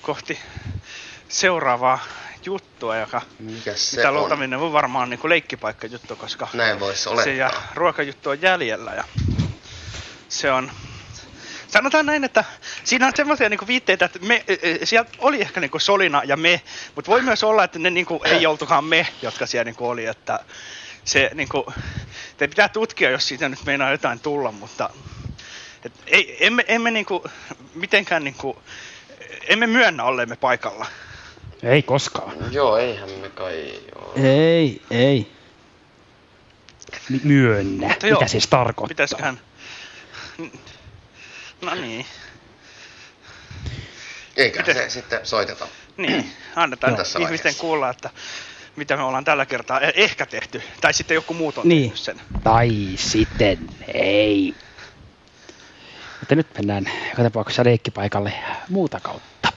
kohti seuraavaa juttua, joka Mikäs se mitä on? luultavimmin on varmaan niin leikkipaikka juttu, koska Näin voisi se ja ruokajuttu on jäljellä ja se on sanotaan näin, että siinä on semmoisia niinku viitteitä, että me, e, e, sieltä oli ehkä niinku Solina ja me, mutta voi myös olla, että ne niinku ei oltukaan me, jotka siellä niinku oli, että se niinku, te pitää tutkia, jos siitä nyt meinaa jotain tulla, mutta et ei, emme, emme niinku, mitenkään niinku, emme myönnä olleemme paikalla. Ei koskaan. Joo, eihän me kai joo. Ei, ei. Myönnä. Mutta joo, Mitä siis tarkoittaa? Pitäisiköhän... No niin. Eikä Miten- se sitten soiteta. Niin, annetaan Tässä ihmisten vaiheessa. kuulla, että mitä me ollaan tällä kertaa e- ehkä tehty. Tai sitten joku muut on Niin. tehnyt sen. Tai sitten ei. Mutta nyt mennään joka tapauksessa leikkipaikalle muuta kautta.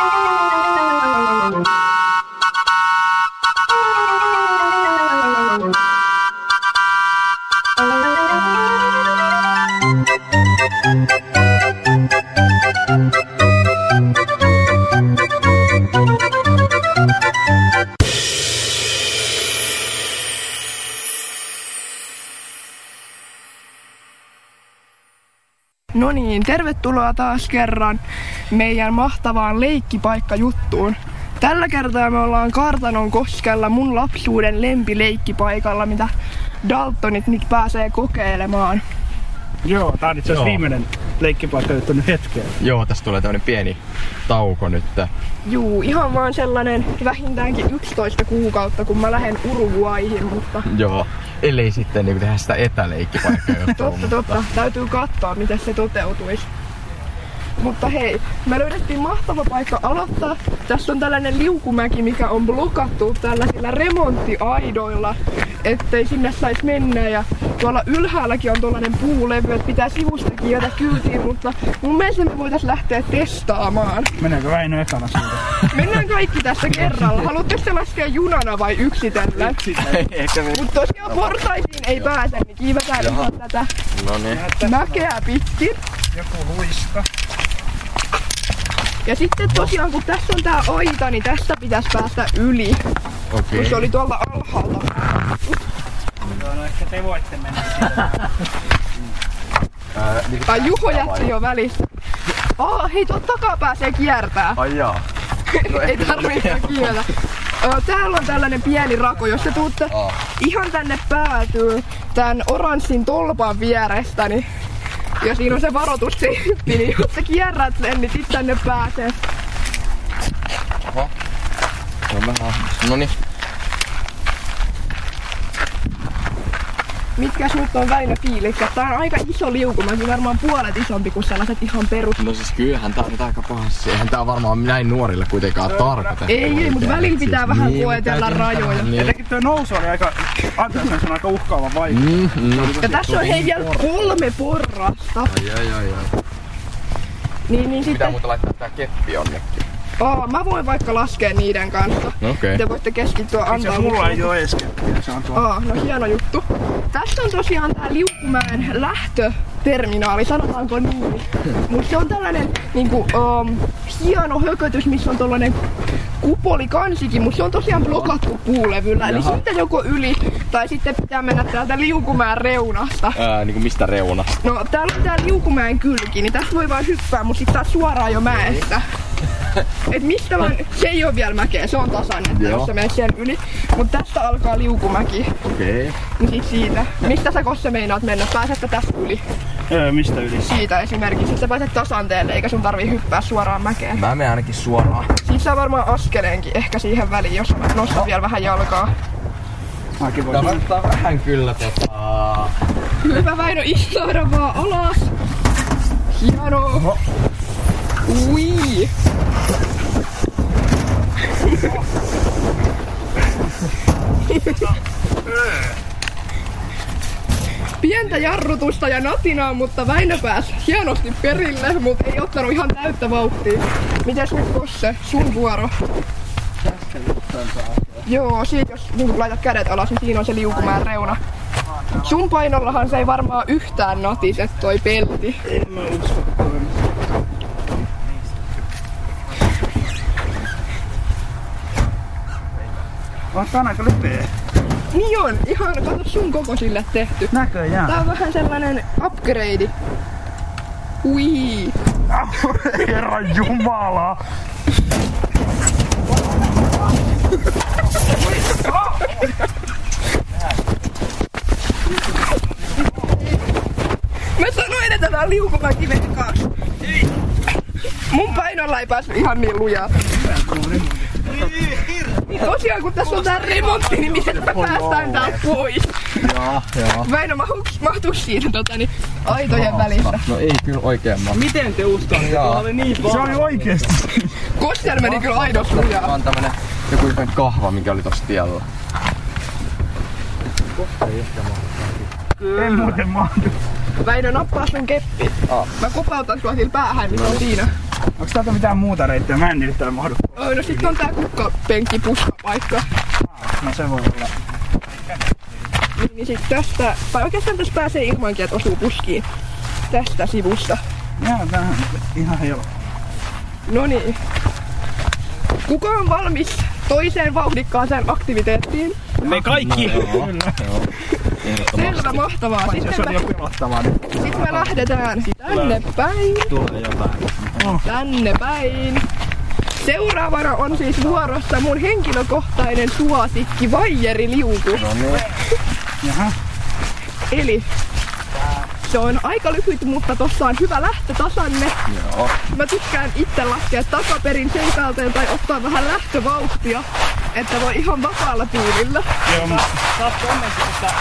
No niin, tervetuloa taas kerran meidän mahtavaan leikkipaikkajuttuun. Tällä kertaa me ollaan Kartanon koskella mun lapsuuden lempileikkipaikalla, mitä Daltonit nyt pääsee kokeilemaan. Joo, tää on itse asiassa viimeinen leikkipaikka nyt hetkeen. Joo, tässä tulee tämmönen pieni tauko nyt. Juu, ihan vaan sellainen vähintäänkin 11 kuukautta, kun mä lähden Uruguaihin, mutta Joo. Ellei sitten niin tehdä sitä etäleikkipaikkaa totta, totta, täytyy katsoa, miten se toteutuisi. Mutta hei, me löydettiin mahtava paikka aloittaa. Tässä on tällainen liukumäki, mikä on blokattu tällaisilla remonttiaidoilla, ettei sinne saisi mennä. Ja tuolla ylhäälläkin on tuollainen puulevy, että pitää sivustakin jäädä kyytiin, mutta mun mielestä me voitais lähteä testaamaan. Meneekö Väinö ekana siitä? Mennään kaikki tässä kerralla. Haluatteko te laskea junana vai yksitellen? Ehkä me... Mutta tosiaan portaisiin ei pääse, niin kiivetään ihan tätä No niin. mäkeä pitkin. Joku luiska. Ja sitten tosiaan kun tässä on tää oita, niin tästä pitäisi päästä yli. Okei. Kun se oli tuolla alhaalla. Joo, no ehkä te voitte mennä siitä. Ai Juho jätti jo välissä. Aa, hei tuon takaa pääsee kiertää. Ai jaa. ei tarvitse kiertää. Täällä on tällainen pieni rako, jos te tuutte ihan tänne päätyy tän oranssin tolpan vierestä, niin ja siinä on se varoitusseippi, niin jos sä kierrät sen, niin sit tänne pääsee. Oho. Se on vähän... No niin. Mitkäs nyt on Väinö fiilikset? Tää on aika iso liukumäki, varmaan puolet isompi kuin sellaiset ihan perus. No siis kyllähän tää on nyt aika pahasti. Eihän tää varmaan näin nuorille kuitenkaan tarkoitettu. Ei, ei, mutta välillä pitää vähän niin, koetella rajoja. niin. Etenkin tuo nousu oli aika, anteeksi, se on aika uhkaava vaikea. Mm, mm. Ja tässä on hei vielä kolme porrasta. Ai ai ai ai. Niin, niin Pitää sitten... muuta laittaa tää keppi jonnekin. Aa, mä voin vaikka laskea niiden kanssa. Okei. Te voitte keskittyä antaa mulla ei oo edes keppiä, se on tuo. Aa, no hieno juttu. Tässä on tosiaan tää Liukkumäen lähtöterminaali, sanotaanko niin. Mutta se on tällainen niinku, um, hieno hökötys, missä on tollanen kupoli kansikin, mutta se on tosiaan blokattu puulevyllä. Eli sitten joko yli, tai sitten pitää mennä täältä Liukumäen reunasta. Ää, niinku mistä reunasta? No täällä on tää Liukumäen kylki, niin tästä voi vaan hyppää, mutta sit taas suoraan jo mäestä. Et mistä vaan, se ei oo vielä mäkeä, se on tasainen, että Joo. jos sä menet sen yli. Mutta tästä alkaa liukumäki, Okei. niin sit siitä. Mistä sä Kosse meinaat mennä? Pääsetkö tästä yli? Öö, mistä yli? Siitä esimerkiksi, että sä pääset tasanteelle, eikä sun tarvii hyppää suoraan mäkeen. Mä menen ainakin suoraan. Siitä saa varmaan askeleenkin ehkä siihen väliin, jos mä nostan vielä vähän jalkaa. Mäkin Tää vaikuttaa vähän kyllä tota... Hyvä Väinö, istuuda vaan alas. Hieno. Ui. Pientä jarrutusta ja natinaa, mutta Väinö pääsi hienosti perille, mutta ei ottanut ihan täyttä vauhtia. Mites nyt Kosse, sun vuoro? Joo, siitä jos niin laitat kädet alas, niin siinä on se liukumäen reuna. Sun painollahan se ei varmaan yhtään natise toi pelti. En mä usko. On tää on aika lypeä. Niin on, ihan kato sun kokoisille tehty. Näköjään. Tää on vähän sellainen upgrade. Ui. Herra Jumala. Mä sanoin, että tää on liukumäki vekas. Mun painolla ei päässyt ihan niin lujaa. Tosiaan kun tässä on tää remontti, niin miten me päästään täältä pois? Joo, joo. Väinö mahtuuks, mahtuuks siitä tota, niin, aitojen välissä? No ei kyllä oikein mahdu. Miten te uskoitte? Joo. oli niin Se oli oikeesti. Kossel meni kyllä aidosti lujaa. Vaan tämmönen joku ihme kahva, mikä oli tossa tiellä. En muuten mahdu. Väinö nappaa sun keppi. Mä kopautan sua sillä päähän, niin se on siinä. Onks täältä mitään muuta reittiä? Mä en niitä täällä mahdu. Oi, no sit on tää kukkapenkki puskapaikka. No se voi olla. Niin, niin sit tästä, tai oikeastaan tässä pääsee ilmankin, että osuu puskiin. Tästä sivusta. Jaa, tähän ihan helppo. No niin. Kuka on valmis toiseen vauhdikkaaseen aktiviteettiin? Me kaikki. Kyllä. Selvä, mahtavaa. Sitten jos on me, joku pelottavaa, niin sit me lähdetään tänne päin. tulee jotain. Tänne päin. Seuraavana on siis vuorossa mun henkilökohtainen suosikki Vaijeriliuku. No niin. Jaha. Eli se on aika lyhyt, mutta tossa on hyvä lähtötasanne. Joo. Mä tykkään itse laskea takaperin seikalteen tai ottaa vähän lähtövauhtia, että voi ihan vapaalla tyylillä. Joo, mutta saatko onneksi, että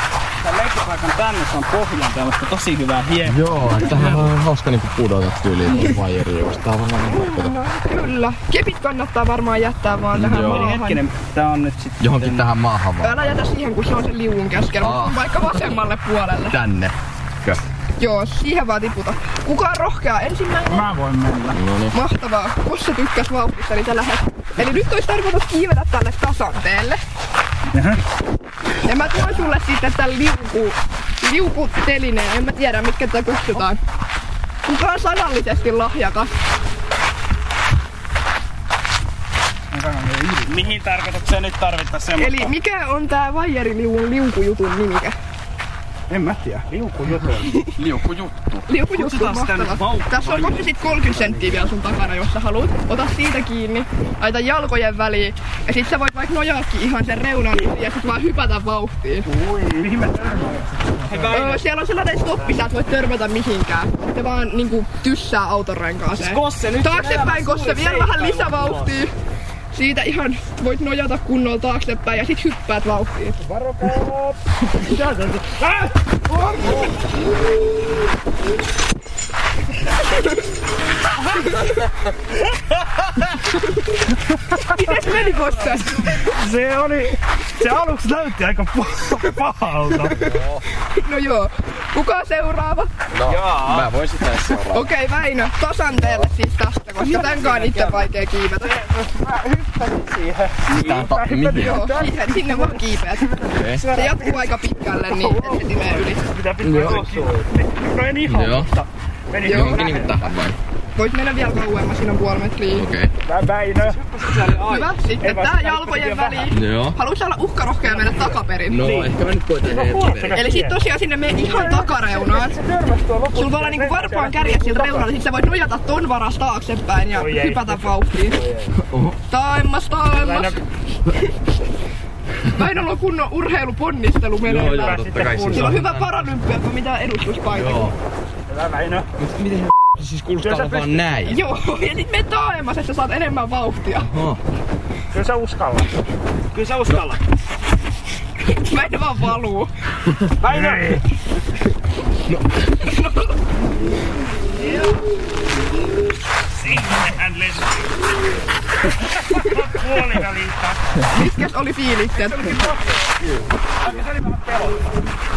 tän leikkipaikan tänne se on pohjan tällaista tosi hyvää hienoa. Joo, että tähän on hauska niinku pudota tyyliin tuon vajeri juosta. Tää on varmaan niinku No, kyllä. Kepit kannattaa varmaan jättää vaan tähän Joo. maahan. Hetkinen, tää on nyt sitten... Johonkin tähän maahan vaan. Älä jätä siihen, kun se on se liuun keskellä, Aa. vaikka vasemmalle puolelle. Tänne. Kö? Joo, siihen vaan tiputa. Kuka on rohkea ensimmäinen? Mä voin mennä. No niin. Mahtavaa. Kossa tykkäs vauhdista, niin sä lähet. Eli nyt olisi tarkoitus kiivetä tälle tasanteelle. Jaha. Ja mä tuon sulle sitten tän liuku, liukutelineen. En mä tiedä, mitkä tätä kutsutaan. Kuka on sanallisesti lahjakas? Mihin tarkoitukseen nyt tarvittais semmoista? Eli mikä on tää vaijeriliuun liukujutun nimike? En mä tiedä. Liukujuttu. Liukujuttu. Liukujuttu, Tässä on kohta sit 30 senttiä vielä sun takana, jos sä haluat. Ota siitä kiinni, laita jalkojen väliin. Ja sit sä voit vaikka nojaakin ihan sen reunan yli ja sit vaan hypätä vauhtiin. Ui, mihin mä törmään? Öö, siellä on sellainen stoppi, sä et voi törmätä mihinkään. Se vaan niinku tyssää autonrenkaaseen. Siis Kosse, nyt Taaksepäin Kosse, vielä vähän lisävauhtia. Siitä ihan voit nojata kunnolla taaksepäin ja sit hyppäät vauhtiin. Varokaa! Mitä! Mites meni Kosse? Se oli... Se aluksi näytti aika pa- pahalta. No joo. Kuka on seuraava? No, mä voin sitä seuraava. Okei, Väinö, tasanteelle siis tästä, koska tän on itse vaikea kiivetä. Mä hyppäsin siihen. Ta- mihin? Joo, siihen, sinne vaan kiipeät. Okei. Se jatkuu aika pitkälle, niin et se yli. Pitää pitää. No en ihan, Joo. mutta... Meni Joo. Johonkin niinku tähän vai? Voit mennä vielä kauemmas, siinä on puoli metriä. Okei. Mä Väinö. Hyvä, sitten tää jalkojen väliin. Joo. Haluatko olla uhkarohkea ja mennä takaperin? No, ehkä mä nyt koitan heiltä Eli sit tosiaan sinne menee ihan takareunaan. Sulla voi olla niinku varpaan kärjet sillä reunalla, sit sä voit nojata ton varas taaksepäin ja hypätä vauhtiin. Taemmas, taemmas. Väinöllä on kunnon urheiluponnistelu Joo, joo, meneillään. totta kai siis Sillä on hyvä paralympia, mitä edustuspaikka. Joo. Väinö. Miten he se siis kuulostaa olla vaan näin? Joo, ja sit me taemmas, että sä saat enemmän vauhtia. Oh. Kyllä sä uskallat. Kyllä sä uskallat. Väinö vaan valuu. Väinö! Sinnehän lensi. Puoliväliltä. Mitkäs oli fiilikset?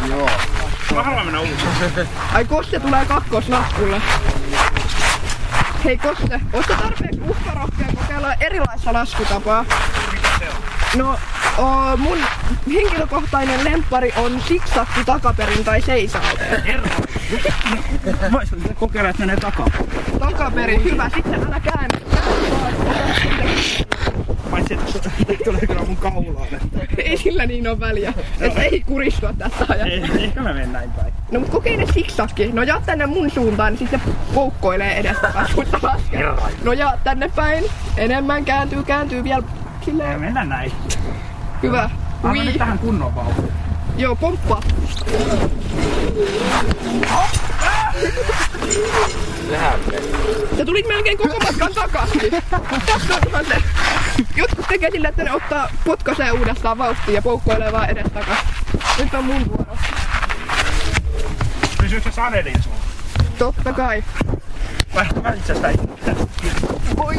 Joo. Mä haluan mennä uusiksi. Ai Kosse tulee kakkoslaskulle. Hei Kosse, ootko tarpeeksi uhkarohkea kokeilla erilaista laskutapaa? No, o, mun henkilökohtainen lemppari on siksakki takaperin tai seisaalteen. Vois kokeilla, että menee takaa. Takaperin, hyvä. Sitten älä käänny. Paitsi että tulee kyllä mun kaulaan. Että... Ei sillä niin ole väliä. Et ei kuristua tästä ajasta. Ei, ehkä mä menen näin päin. No mut kokeile siksakki. No jaa tänne mun suuntaan, niin sitten poukkoilee edestä Mutta. No jaa tänne päin. Enemmän kääntyy, kääntyy vielä silleen. Mennään näin. Hyvä. Anna nyt tähän kunnon vauhtia. Joo, pomppaa. Sä tulit melkein koko matkan takaisin. Jotkut tekee sillä, että ne ottaa potkaisee uudestaan vauhtia ja poukkoilee vaan edestakas. Nyt on mun vuoro. Pysyykö se sanelin sun? Totta kai. Mä itse asiassa Voi.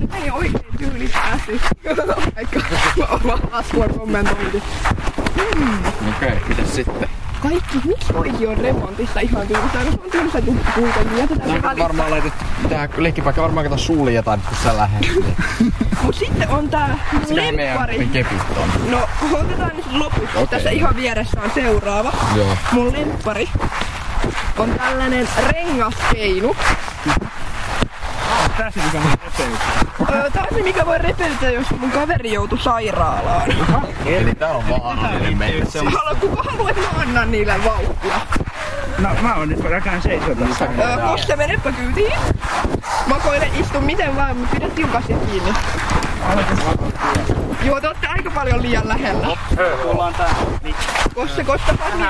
Se meni oikein tyylikkäästi. Aika oma laskua kommentointi. Hmm. Okei, okay, mitäs sitten? Kaikki, miksi toikin on remontissa ihan tylsää? No on tylsä juttu kuitenkin. Jätetään se varmaan laitettu tähän leikkipaikka varmaan kato suljetaan, kun sä lähdet. Mut sitten on tää lemppari. kepit on. No, otetaan nyt lopuksi. Okei. Tässä ihan vieressä on seuraava. Joo. Mun lemppari on tällainen rengaskeinu. Tässä mikä mun repeytää. Öö, tää on se, mikä voi repeytyä, jos mun kaveri joutui sairaalaan. Eli tää on vaarallinen meille. Haluaa, kuka haluaa, että mä annan niille vauhtia? No mä oon nyt rakään seisoo tässä. Öö, Koste, menepä kyytiin. Makoile, istu miten vaan, mutta pidä tiukasti kiinni. Joo, te ootte aika paljon liian lähellä. Tullaan tää. Kosse, kosta niin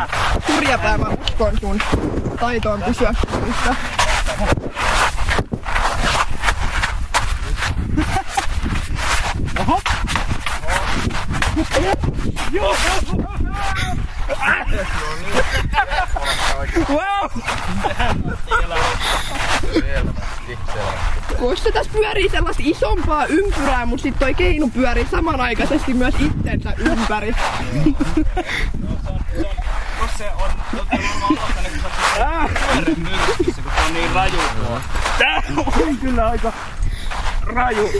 hurjapää, mä uskon sun taitoon pysyä kyydissä. Oho! Joo! Wow! Kosse tässä pyörii sellaista isompaa ympyrää, mutta sit toi keinu pyörii samanaikaisesti myös itsensä ympäri. Koska se on, on aloittanut, kun sä oot pyörän myrkyssä, kun se on niin raju tuo. Tää on kyllä aika raju.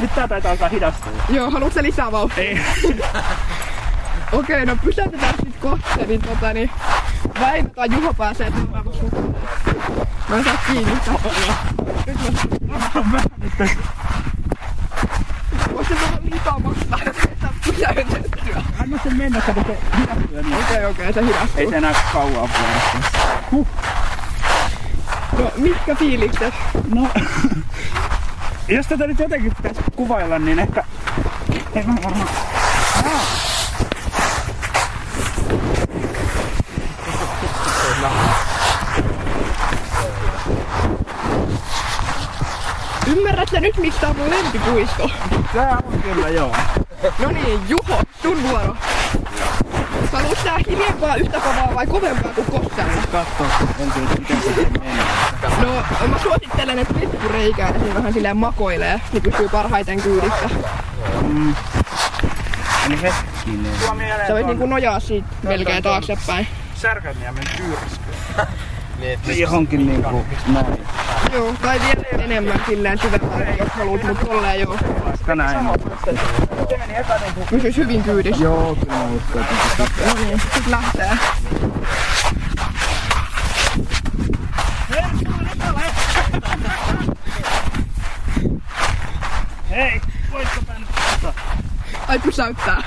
Nyt tää taitaa alkaa hidastua. Joo, haluatko sä lisää vauhtia? Ei. Okei, no pysäytetään sit kohta, niin tota niin... Väinö tai Juho pääsee tulemaan sun. Mä en saa kiinni tästä. Nyt mä... Voisi jos ei saa pysäytettyä. Anna sen mennä, kato se hidastuu. Niin. Okei, okei, se hidastuu. Ei se enää kauaa pyörästä. Huh. No, mitkä fiilikset? No, jos tätä nyt jotenkin pitäisi kuvailla, niin ehkä... Ei mä varmaan... Ymmärrätkö nyt, miksi tää on mun lempipuisto? Tää on kyllä, joo. No niin, Juho, sun vuoro. Haluat tää hiljempaa yhtä kovaa vai kovempaa kuin kostella? Katso ensin, miten se menee. No, mä suosittelen, että lippureikää ja siinä vähän silleen makoilee, niin pysyy parhaiten kyydissä. Mm. Eli hetkinen. Sä voit niinku nojaa siitä melkein taaksepäin. Särkänniemen tyyrsky. Niin, Niin johonkin niinku näin. Joo, tai vielä enemmän silleen syvemmälle, jos haluat, mut tolleen joo. Vaikka näin. Pysyis hyvin kyydissä. Joo, kyllä mä uskon, että se No niin, sit lähtee. Hei, voitko tän ottaa? Ai pysäyttää.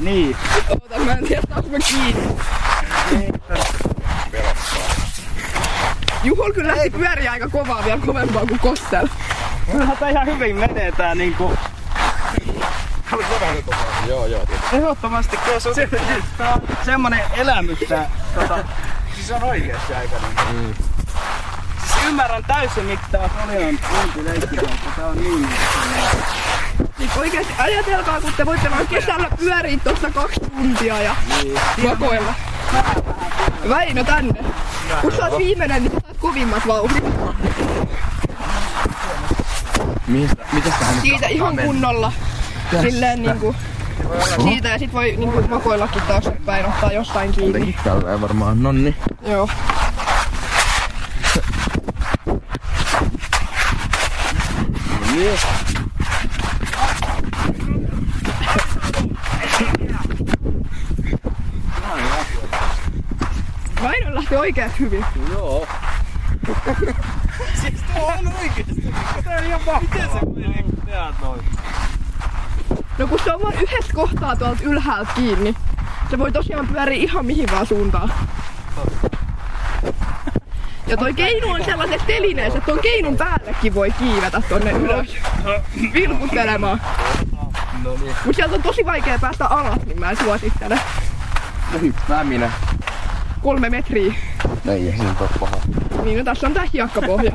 Niin. Oota, mä en tiedä, saanko mä kiinni. Juhol kyllä lähti pyöriä aika kovaa vielä kovempaa kuin Kossel. Kyllähän tää ihan hyvin menee tää niinku... Joo, joo. Ehdottomasti kyllä se on, se, tää on semmonen elämys tää. Tota, siis on oikeesti aika niin. Mm. Siis ymmärrän täysin miksi tää sali on lempileikkipaikka. Tää on niin Siis oikeesti ajatelkaa, kun te voitte vaan kesällä pyöriä tossa kaksi tuntia ja makoilla. Väinö tänne. Kun sä oot viimeinen, niin sä saat kovimmat vauhdit. Mistä, mitäs tähän nyt Siitä ihan mennä? kunnolla. Tästä. Silleen niinku... Siitä ja sit voi niinku makoillakin taaksepäin ottaa jostain kiinni. Jotenkin tälleen varmaan, nonni. Joo. Niin. Lähti oikeet hyvin. Joo. Siis tuo on oikeesti. Tää on ihan mahtavaa. Miten se meni, kun teet noin? No kun se on vaan yhdessä kohtaa tuolta ylhäältä kiinni. Se voi tosiaan pyöriä ihan mihin vaan suuntaan. Ja toi keinu on sellaiset telineessä, että ton keinun päällekin voi kiivetä tonne ylös. Vilkuttelemaan. No niin. Mut sieltä on tosi vaikea päästä alas, niin mä en suosittele. No hyppää minä. Kolme metriä. Ei ei se nyt oo paha. Niin no tässä on tää hiekkapohja.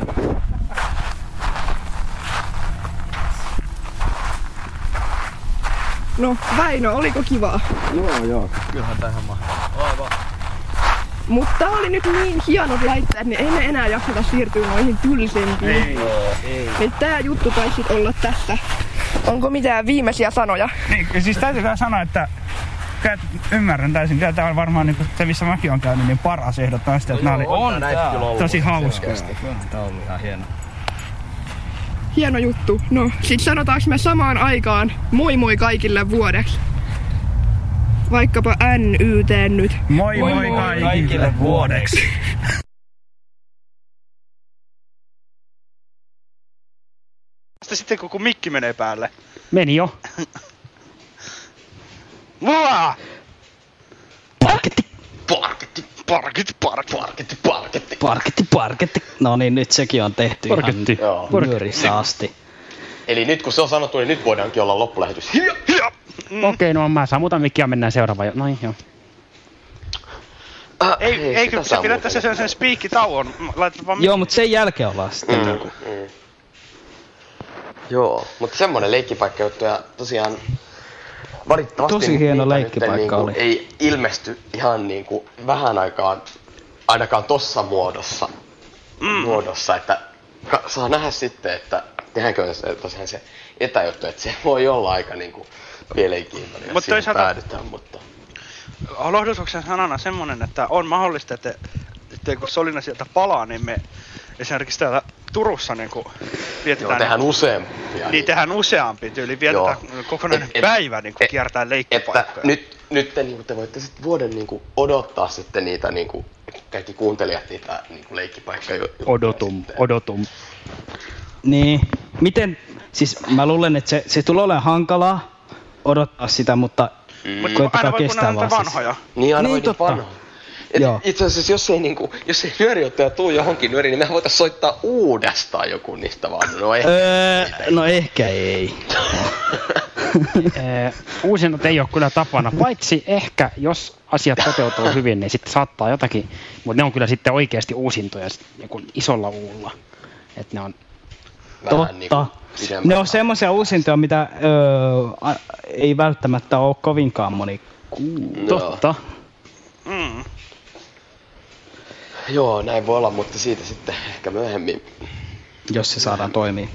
No Väinö, oliko kivaa? Joo joo. Kyllähän tähän mahtuu. Aivan. Mutta tää oli nyt niin hienot laitteet, niin ei me enää jakseta siirtyä noihin tylsimpiin. Ei. Ei. Niin tää juttu taisi olla tässä. Onko mitään viimeisiä sanoja? Niin, siis täytyy sanoa, että ymmärrän täysin. Kyllä tää on varmaan niin se, missä mäkin on käynyt, niin paras ehdottomasti. Että nää oli on tää. tosi hauskaa. Tää on ollut ihan hieno. Hieno juttu. No, sit sanotaanko me samaan aikaan moi moi kaikille vuodeksi? Vaikkapa NYT nyt. Moi moi, moi, moi kaikille vuodeksi. Sitten sitten kun mikki menee päälle. Meni jo. Mua! Parketti. Parketti, parketti, parketti, parketti, parketti. Parketti, parketti. No niin, nyt sekin on tehty Parketti. ihan Joo. nyörissä asti. Eli nyt kun se on sanottu, niin nyt voidaankin olla loppulähetys. Hia, hia. Mm. Okei, no mä sammutan mikkiä mennään seuraavaan. Noin, joo. Äh, Ei, hei, ei sitä kyllä sä pidät tässä sen, sen spiikkitauon. Vaan Joo, mutta sen jälkeen ollaan sitten. Mm, mm. Joo, mutta semmonen leikkipaikka juttu ja tosiaan valitettavasti Tosi hieno niitä leikkipaikka nyt niinku oli. ei ilmesty ihan niinku vähän aikaan ainakaan tossa muodossa, mm. muodossa että ka- saa nähdä sitten, että tehdäänkö se tosiaan se etäjuttu, että se voi olla aika niinku mielenkiintoinen, Mut jos siihen toisaalta- päädytään, mutta lohdutuksen sanana semmonen, että on mahdollista, että, että kun Solina sieltä palaa, niin me esimerkiksi täällä Turussa niin kuin vietetään... joo, tehdään niin, useampia. niin tehdään useampi tyyli, vietetään Joo. kokonainen Et- et- päivä niin kuin et- kiertää että leikkipaikkoja. nyt, nyt te, niin te voitte sitten vuoden niin kuin, odottaa sitten niitä niin kuin, kaikki kuuntelijat niitä niin kuin, leikkipaikkoja. Odotum, odotum. Niin, miten, siis mä luulen, että se, se tulee olemaan hankalaa odottaa sitä, mutta Mut koettakaa aina voi kestää vaan siis. vanhoja. Niin aina Niin, voi totta. vanhoja. Joo. Itse asiassa jos ei, niinku, jos ei nyöriottaja tuu johonkin nyöriin, niin mehän voitais soittaa uudestaan joku niistä vaan. No ei. Öö, no ehkä ei. Ee, uusinnot ei ole kyllä tapana, paitsi ehkä jos asiat toteutuu hyvin, niin sitten saattaa jotakin, mutta ne on kyllä sitten oikeasti uusintoja sit joku isolla uulla. Että ne on Vähän niinku Totta. pidemmän Ne on semmoisia uusintoja, mitä öö, ei välttämättä ole kovinkaan moni kuullut. Totta. Mm. Joo, näin voi olla, mutta siitä sitten ehkä myöhemmin. jos se saadaan toimii.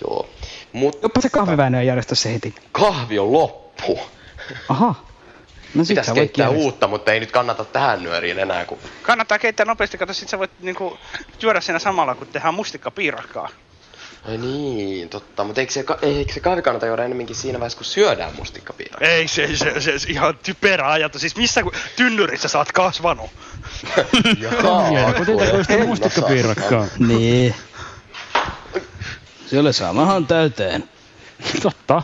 Joo. Mut Jopa se kahviväinö järjestää se heti. kahvi on loppu. Aha. No sit Pitäis sä voit keittää järjestää. uutta, mutta ei nyt kannata tähän nyöriin enää, kun Kannattaa keittää nopeasti, kato sit sä voit niinku juoda siinä samalla, kun tehdään mustikkapiirakkaa. Ai niin, totta. Mutta eikö se, eikö se kahvi kannata juoda enemmänkin siinä vaiheessa, kun syödään mustikkapiirakkaa? Ei se, se, se, se ihan typerä ajatus. Siis missä kun tynnyrissä sä oot kasvanut? Hieno, kun teitä koista mustikkapiirakkaa. Niin. Siellä saa mahan täyteen. Totta.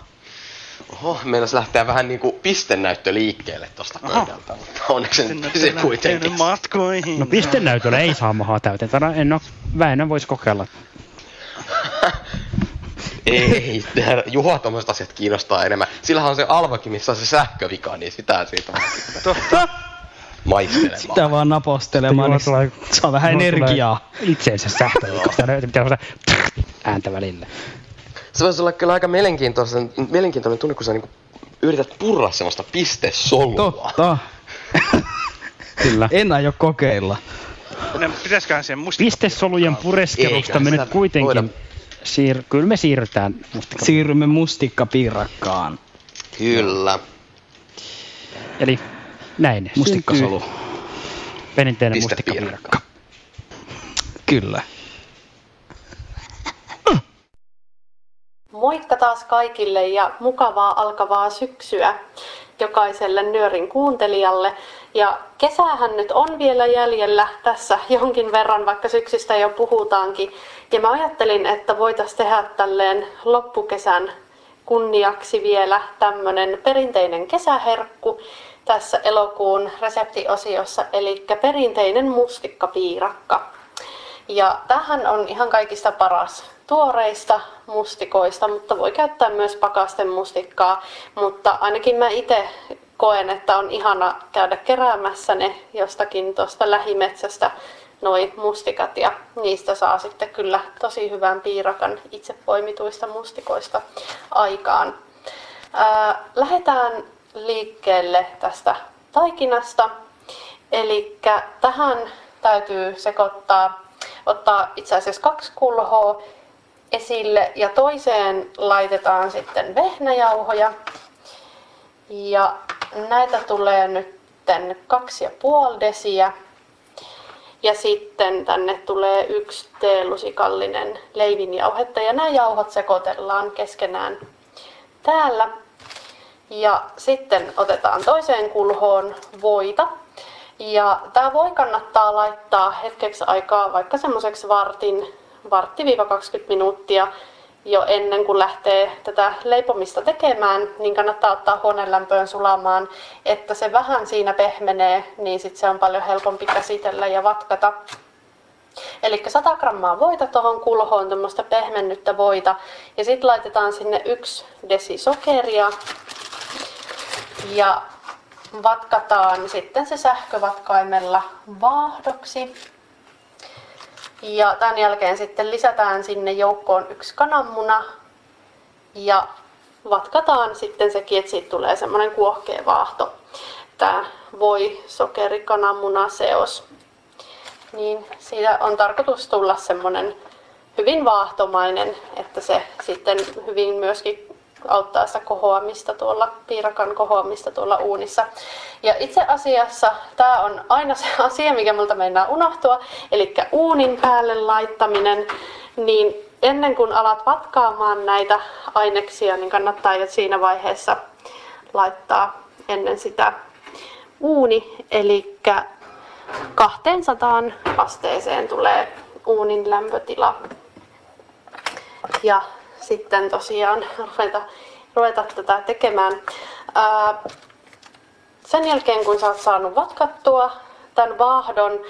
Oho, meinas lähteä vähän niinku pistennäyttö liikkeelle tosta pöydältä, mutta onneksi se, se kuitenkin. matkoihin. No pistenäytöllä ei saa mahaa täyteen. Tänä en oo, Väinö voisi kokeilla. Ei, Juha tommoset asiat kiinnostaa enemmän. Sillähän on se alvakin, missä on se sähkövika, niin sitä siitä on Totta. maistelemaan. Sitä vaan napostelemaan, niin tulee- saa vähän energiaa. Itseensä sähkövikasta. Pitää olla ääntä välillä. Se voisi olla kyllä aika mielenkiintoinen, mielenkiintoinen tunne, kun sä niinku yrität purra semmoista pistesolua. Totta. Kyllä. En aio kokeilla. Ne mustikka... Pistesolujen pureskelusta me nyt kuitenkin... voida- Siir- kyllä me siirrytään mustikka. Siirrymme mustikkapiirakkaan. Kyllä. Eli näin. Mustikkasolu. syntyy Perinteinen mustikkapiirakka. Kyllä. Moikka taas kaikille ja mukavaa alkavaa syksyä. jokaiselle nyörin kuuntelijalle. Ja kesähän nyt on vielä jäljellä tässä jonkin verran, vaikka syksystä jo puhutaankin. Ja mä ajattelin, että voitaisiin tehdä tälleen loppukesän kunniaksi vielä tämmöinen perinteinen kesäherkku tässä elokuun reseptiosiossa, eli perinteinen mustikkapiirakka. Ja tähän on ihan kaikista paras tuoreista mustikoista, mutta voi käyttää myös pakasten mustikkaa. Mutta ainakin mä itse koen, että on ihana käydä keräämässä ne jostakin tuosta lähimetsästä noin mustikat ja niistä saa sitten kyllä tosi hyvän piirakan itse poimituista mustikoista aikaan. Ää, lähdetään liikkeelle tästä taikinasta. Eli tähän täytyy sekoittaa, ottaa itse asiassa kaksi kulhoa esille ja toiseen laitetaan sitten vehnäjauhoja. Ja näitä tulee nyt kaksi ja puoli desiä. Ja sitten tänne tulee yksi teelusikallinen leivinjauhetta ja nämä jauhot sekoitellaan keskenään täällä. Ja sitten otetaan toiseen kulhoon voita. Ja tämä voi kannattaa laittaa hetkeksi aikaa vaikka semmoiseksi vartin, vartti-20 minuuttia jo ennen kuin lähtee tätä leipomista tekemään, niin kannattaa ottaa huoneen lämpöön sulamaan, että se vähän siinä pehmenee, niin sitten se on paljon helpompi käsitellä ja vatkata. Eli 100 grammaa voita tuohon kulhoon, tämmöistä pehmennyttä voita. Ja sitten laitetaan sinne yksi desi sokeria. Ja vatkataan sitten se sähkövatkaimella vaahdoksi. Ja tämän jälkeen sitten lisätään sinne joukkoon yksi kananmuna ja vatkataan sitten sekin, että siitä tulee semmoinen kuohkea vaahto. Tämä voi sokeri kananmuna seos. Niin siitä on tarkoitus tulla semmoinen hyvin vaahtomainen, että se sitten hyvin myöskin auttaa sitä kohoamista tuolla, piirakan kohoamista tuolla uunissa. Ja itse asiassa tämä on aina se asia, mikä multa meinaa unohtua, eli uunin päälle laittaminen, niin ennen kuin alat vatkaamaan näitä aineksia, niin kannattaa jo siinä vaiheessa laittaa ennen sitä uuni, eli 200 asteeseen tulee uunin lämpötila. Ja sitten tosiaan ruveta, ruveta tätä tekemään. Ää, sen jälkeen kun sä oot saanut vatkattua tämän vaahdon,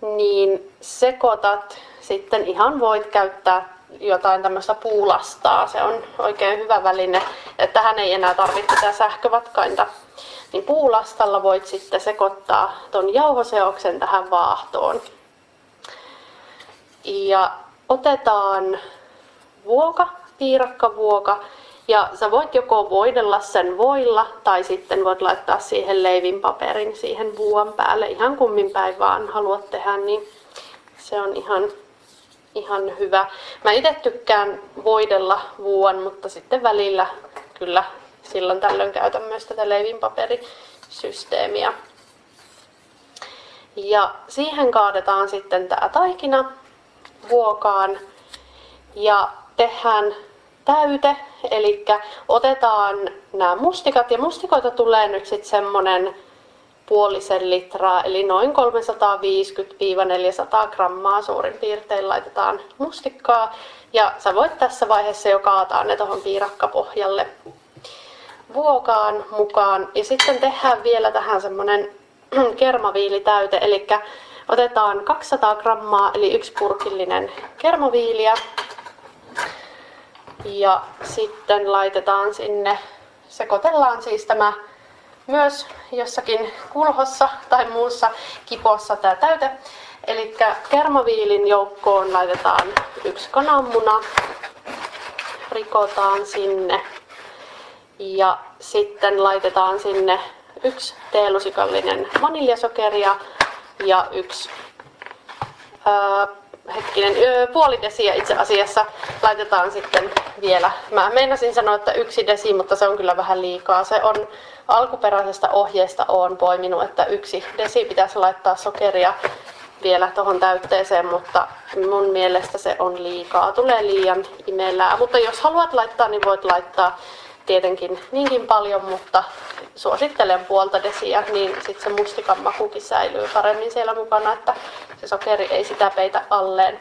niin sekoitat sitten ihan voit käyttää jotain tämmöistä puulastaa. Se on oikein hyvä väline. että Tähän ei enää tarvitse tätä sähkövatkainta. Niin puulastalla voit sitten sekoittaa ton jauhoseoksen tähän vaahtoon. Ja otetaan vuoka piirakkavuoka. Ja sä voit joko voidella sen voilla tai sitten voit laittaa siihen leivinpaperin siihen vuon päälle. Ihan kummin päin vaan haluat tehdä, niin se on ihan, ihan hyvä. Mä itse tykkään voidella vuon, mutta sitten välillä kyllä silloin tällöin käytän myös tätä leivinpaperisysteemiä. Ja siihen kaadetaan sitten tämä taikina vuokaan ja tehdään täyte, eli otetaan nämä mustikat, ja mustikoita tulee nyt sitten semmonen puolisen litraa, eli noin 350-400 grammaa suurin piirtein laitetaan mustikkaa, ja sä voit tässä vaiheessa jo kaataa ne tuohon piirakkapohjalle vuokaan mukaan, ja sitten tehdään vielä tähän semmonen kermaviilitäyte, eli otetaan 200 grammaa, eli yksi purkillinen kermaviiliä, ja sitten laitetaan sinne, sekoitellaan siis tämä myös jossakin kulhossa tai muussa kipossa tämä täyte. Eli kermaviilin joukkoon laitetaan yksi kananmuna, rikotaan sinne ja sitten laitetaan sinne yksi teelusikallinen vaniljasokeria ja yksi ää, hetkinen, puoli desiä itse asiassa laitetaan sitten vielä. Mä meinasin sanoa, että yksi desi, mutta se on kyllä vähän liikaa. Se on alkuperäisestä ohjeesta on poiminut, että yksi desi pitäisi laittaa sokeria vielä tuohon täytteeseen, mutta mun mielestä se on liikaa. Tulee liian imelää, mutta jos haluat laittaa, niin voit laittaa tietenkin niinkin paljon, mutta suosittelen puolta desiä, niin sitten se mustikan makukin säilyy paremmin siellä mukana, että se sokeri ei sitä peitä alleen.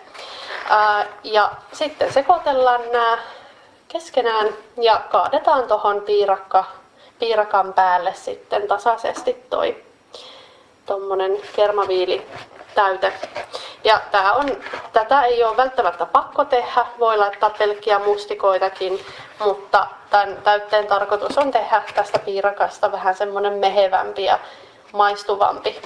Ää, ja sitten sekoitellaan nämä keskenään ja kaadetaan tuohon piirakka, piirakan päälle sitten tasaisesti toi tommonen kermaviili täyte. Ja tää on, tätä ei ole välttämättä pakko tehdä, voi laittaa pelkkiä mustikoitakin, mutta tämän täytteen tarkoitus on tehdä tästä piirakasta vähän semmonen mehevämpi ja maistuvampi.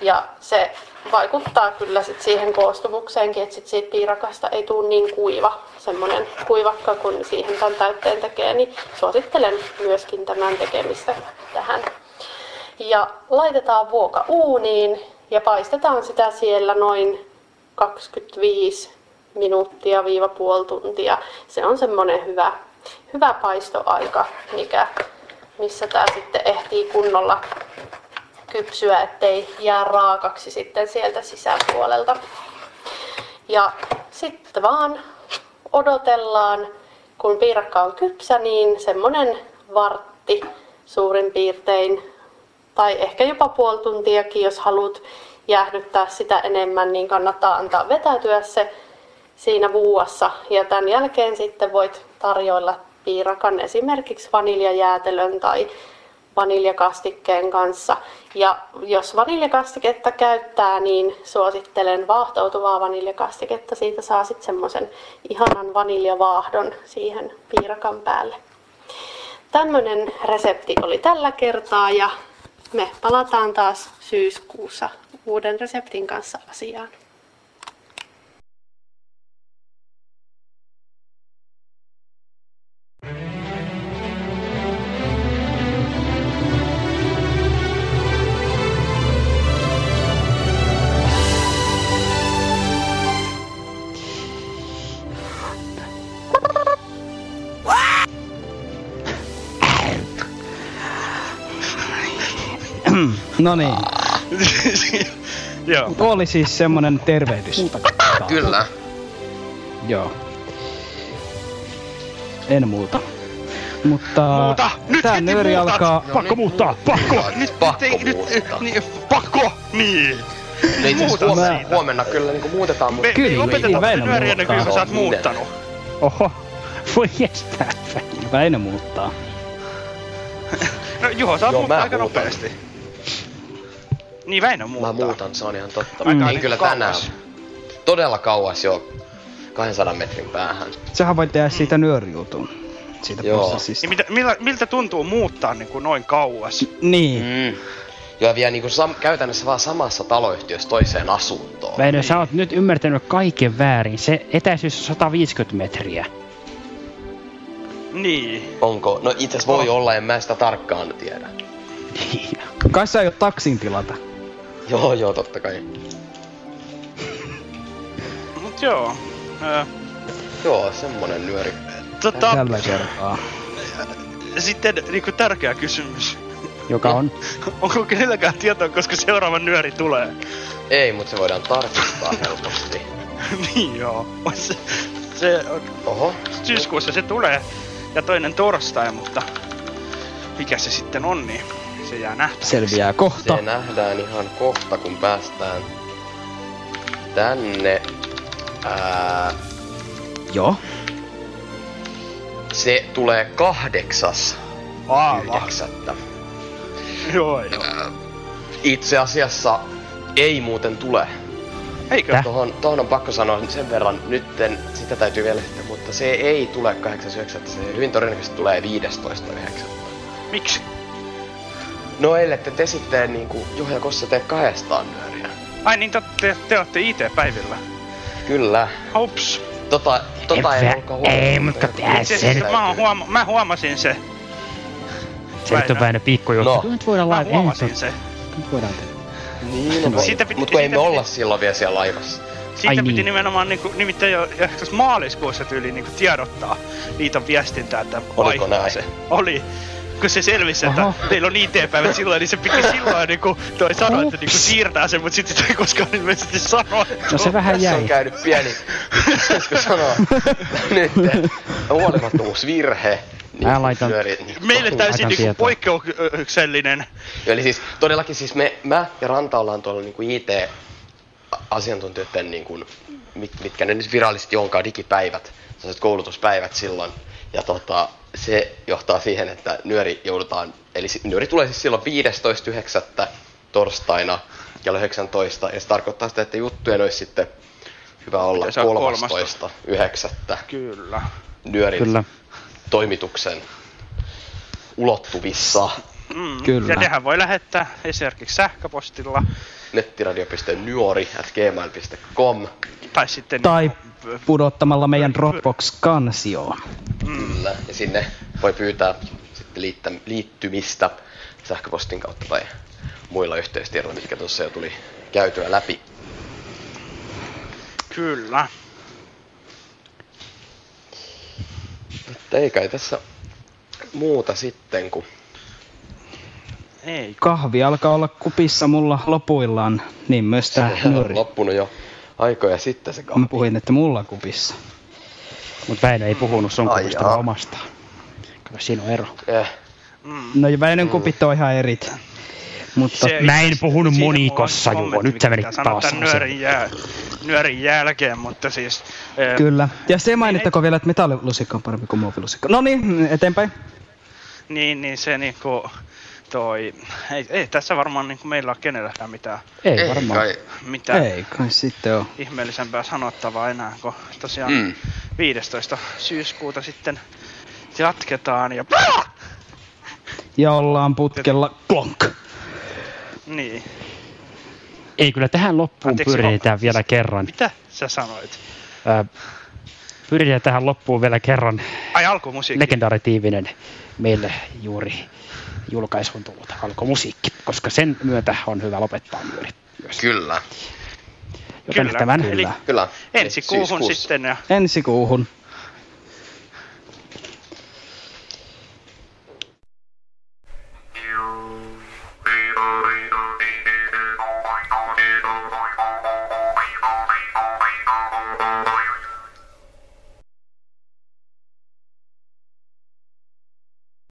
Ja se vaikuttaa kyllä sit siihen koostumukseenkin, että sit siitä piirakasta ei tule niin kuiva, semmoinen kuivakka, kun siihen tämän täytteen tekee, niin suosittelen myöskin tämän tekemistä tähän. Ja laitetaan vuoka uuniin ja paistetaan sitä siellä noin 25 minuuttia viiva puoli tuntia. Se on semmoinen hyvä, hyvä paistoaika, mikä, missä tämä sitten ehtii kunnolla kypsyä, ettei jää raakaksi sitten sieltä sisäpuolelta. Ja sitten vaan odotellaan, kun piirakka on kypsä, niin semmonen vartti suurin piirtein, tai ehkä jopa puoli tuntiakin, jos haluat jäähdyttää sitä enemmän, niin kannattaa antaa vetäytyä se siinä vuuassa. Ja tämän jälkeen sitten voit tarjoilla piirakan esimerkiksi vaniljajäätelön tai vaniljakastikkeen kanssa. Ja jos vaniljakastiketta käyttää, niin suosittelen vaahtoutuvaa vaniljakastiketta. Siitä saa sitten semmoisen ihanan vaniljavaahdon siihen piirakan päälle. Tämmöinen resepti oli tällä kertaa ja me palataan taas syyskuussa uuden reseptin kanssa asiaan. No niin. Joo. Oli siis semmonen tervehdys. Kyllä. Joo. En muuta. Mutta Muuta! Nyt tää heti nööri muutat! alkaa... Joo, Pakko nyt- muuttaa! Pakko! Nyt, pakko ei, nyt, niin, pakko! Niin! No itse asiassa Muuta huomenna, siitä. huomenna kyllä niinku muutetaan, mutta... Me, me ei opeteta Väinö nyöriä ennen kuin muuttaa. sä oot muuttanut. Oho, voi jestää. Väinö muuttaa. No Juho, saa Joo, muuttaa aika muutan. nopeasti. Niin Väinö muuttaa. Mä muutan, se on ihan totta. Mm. niin kyllä kauas. tänään. Todella kauas jo. 200 metrin päähän. Sähän voit tehdä siitä nyörijutun. Siitä Joo. prosessista. Niin mitä, millä, miltä tuntuu muuttaa niin kuin noin kauas? Niin. Mm. Ja vielä niinku sam- käytännössä vaan samassa taloyhtiössä toiseen asuntoon. Väinö, sä oot nyt ymmärtänyt kaiken väärin. Se etäisyys on 150 metriä. Niin. Onko? No itse voi olla, en mä sitä tarkkaan tiedä. Kai sä aiot taksin tilata. Joo, joo, totta kai. Mut joo. Ö, Joo, semmonen nyöri. tota, Tällä kertaa. sitten niinku tärkeä kysymys. Joka on? Onko kenelläkään tietoa, koska seuraava nyöri tulee? Ei, mutta se voidaan tarkistaa helposti. niin joo. Se, se on, Oho. syyskuussa se tulee. Ja toinen torstai, mutta mikä se sitten on, niin se jää nähtäväksi. Selviää kohta. Se nähdään ihan kohta, kun päästään tänne. Ää, Joo. se tulee kahdeksas Aava. yhdeksättä. Joo, joo. Itse asiassa ei muuten tule. Eikö? Tohon, tohon on pakko sanoa sen verran, nytten sitä täytyy vielä sitten, mutta se ei tule 8.9. Se hyvin todennäköisesti tulee 15.9. Miksi? No ellette te sitten niinku Juha ja Kossa tee kahdestaan nyöriä. Ai niin, te, te, te olette IT-päivillä. Kyllä. Hops. Tota, tota ei olkaa Ei, mutta tehdään Itse sen. mä, huoma- mä huomasin se. Se nyt on Väinö pikkujuttu. No. Nyt voidaan Mä huomasin se. Nyt voidaan tehdä. Niin, no, Siitä piti- mutta kun ei me olla silloin vielä siellä laivassa. Siitä Ai piti niin. nimenomaan niinku, nimittäin jo maaliskuussa tyyliin niinku tiedottaa liiton viestintää, että Oliko vaihtaa näin? se. Oli. Kun se selvisi, että Oho. teillä on IT-päivät silloin, niin se piti silloin niinku, toi sanoi, että niinku siirtää sen, mutta sitten ei koskaan ilmeisesti sano. No se vähän Tässä on jäi. käynyt pieni, pitäisikö sanoa, nyt huolimattomuusvirhe. Mä laitan... nyöri- niin, Meille täysin niinku poikkeuksellinen. Joo, Eli siis todellakin siis me, mä ja Ranta ollaan tuolla niinku IT-asiantuntijoiden, niinku, mit, mitkä ne nyt virallisesti onkaan digipäivät, sellaiset koulutuspäivät silloin. Ja tota, se johtaa siihen, että nyöri joudutaan, eli nyöri tulee siis silloin 15.9. torstaina kello 19. Ja se tarkoittaa sitä, että juttujen olisi sitten hyvä olla Miten se on 13.9. Kyllä. nyörin Kyllä. toimituksen ulottuvissa. Mm. Kyllä. Ja nehän voi lähettää esimerkiksi sähköpostilla nettiradio.nyori.gmail.com tai sitten Tai pudottamalla meidän Dropbox-kansioon. Kyllä. Ja sinne voi pyytää sitten liittä, liittymistä sähköpostin kautta tai muilla yhteystiedoilla, mitkä tuossa jo tuli käytyä läpi. Kyllä. Mutta ei kai tässä muuta sitten, kun Ei. Kahvi alkaa olla kupissa mulla lopuillaan, niin myös on nuori. loppunut jo aikoja sitten se Mä puhuin, että mulla kupissa. Mutta Väinö ei puhunut sun Ai vaan omasta. Kato, siinä on ero. Eh, No ja Väinön kupit on ihan erit. Mutta Se- Mä en puhunut monikossa, Juvo. kommentti, Nyt sä menit taas nyörin, jää, nyörin jälkeen, mutta siis... eh, kyllä. Ja se mainittako vielä, että metallilusikka on parempi kuin muovilusikka. No niin, eteenpäin. Niin, niin se niinku toi... Ei, ei tässä varmaan niinku meillä ole kenelläkään mitään, Ei, ei varmaan. kai. mitään Ei kai sitten on. ihmeellisempää sanottavaa enää, kun tosiaan Mm. 15. syyskuuta sitten jatketaan ja... Ja ollaan putkella klonk. Niin. Ei, kyllä tähän loppuun Anteeksi, pyritään vielä kerran. Mitä sä sanoit? Ää, pyritään tähän loppuun vielä kerran Ai alkumusiikki. legendaritiivinen meille juuri julkaisuun tullut alkomusiikki, koska sen myötä on hyvä lopettaa myös. Kyllä. Joten Kyllä, tämän eli- Kyllä. Ensi kuuhun Syyskuussa. sitten ja Ensi kuuhun.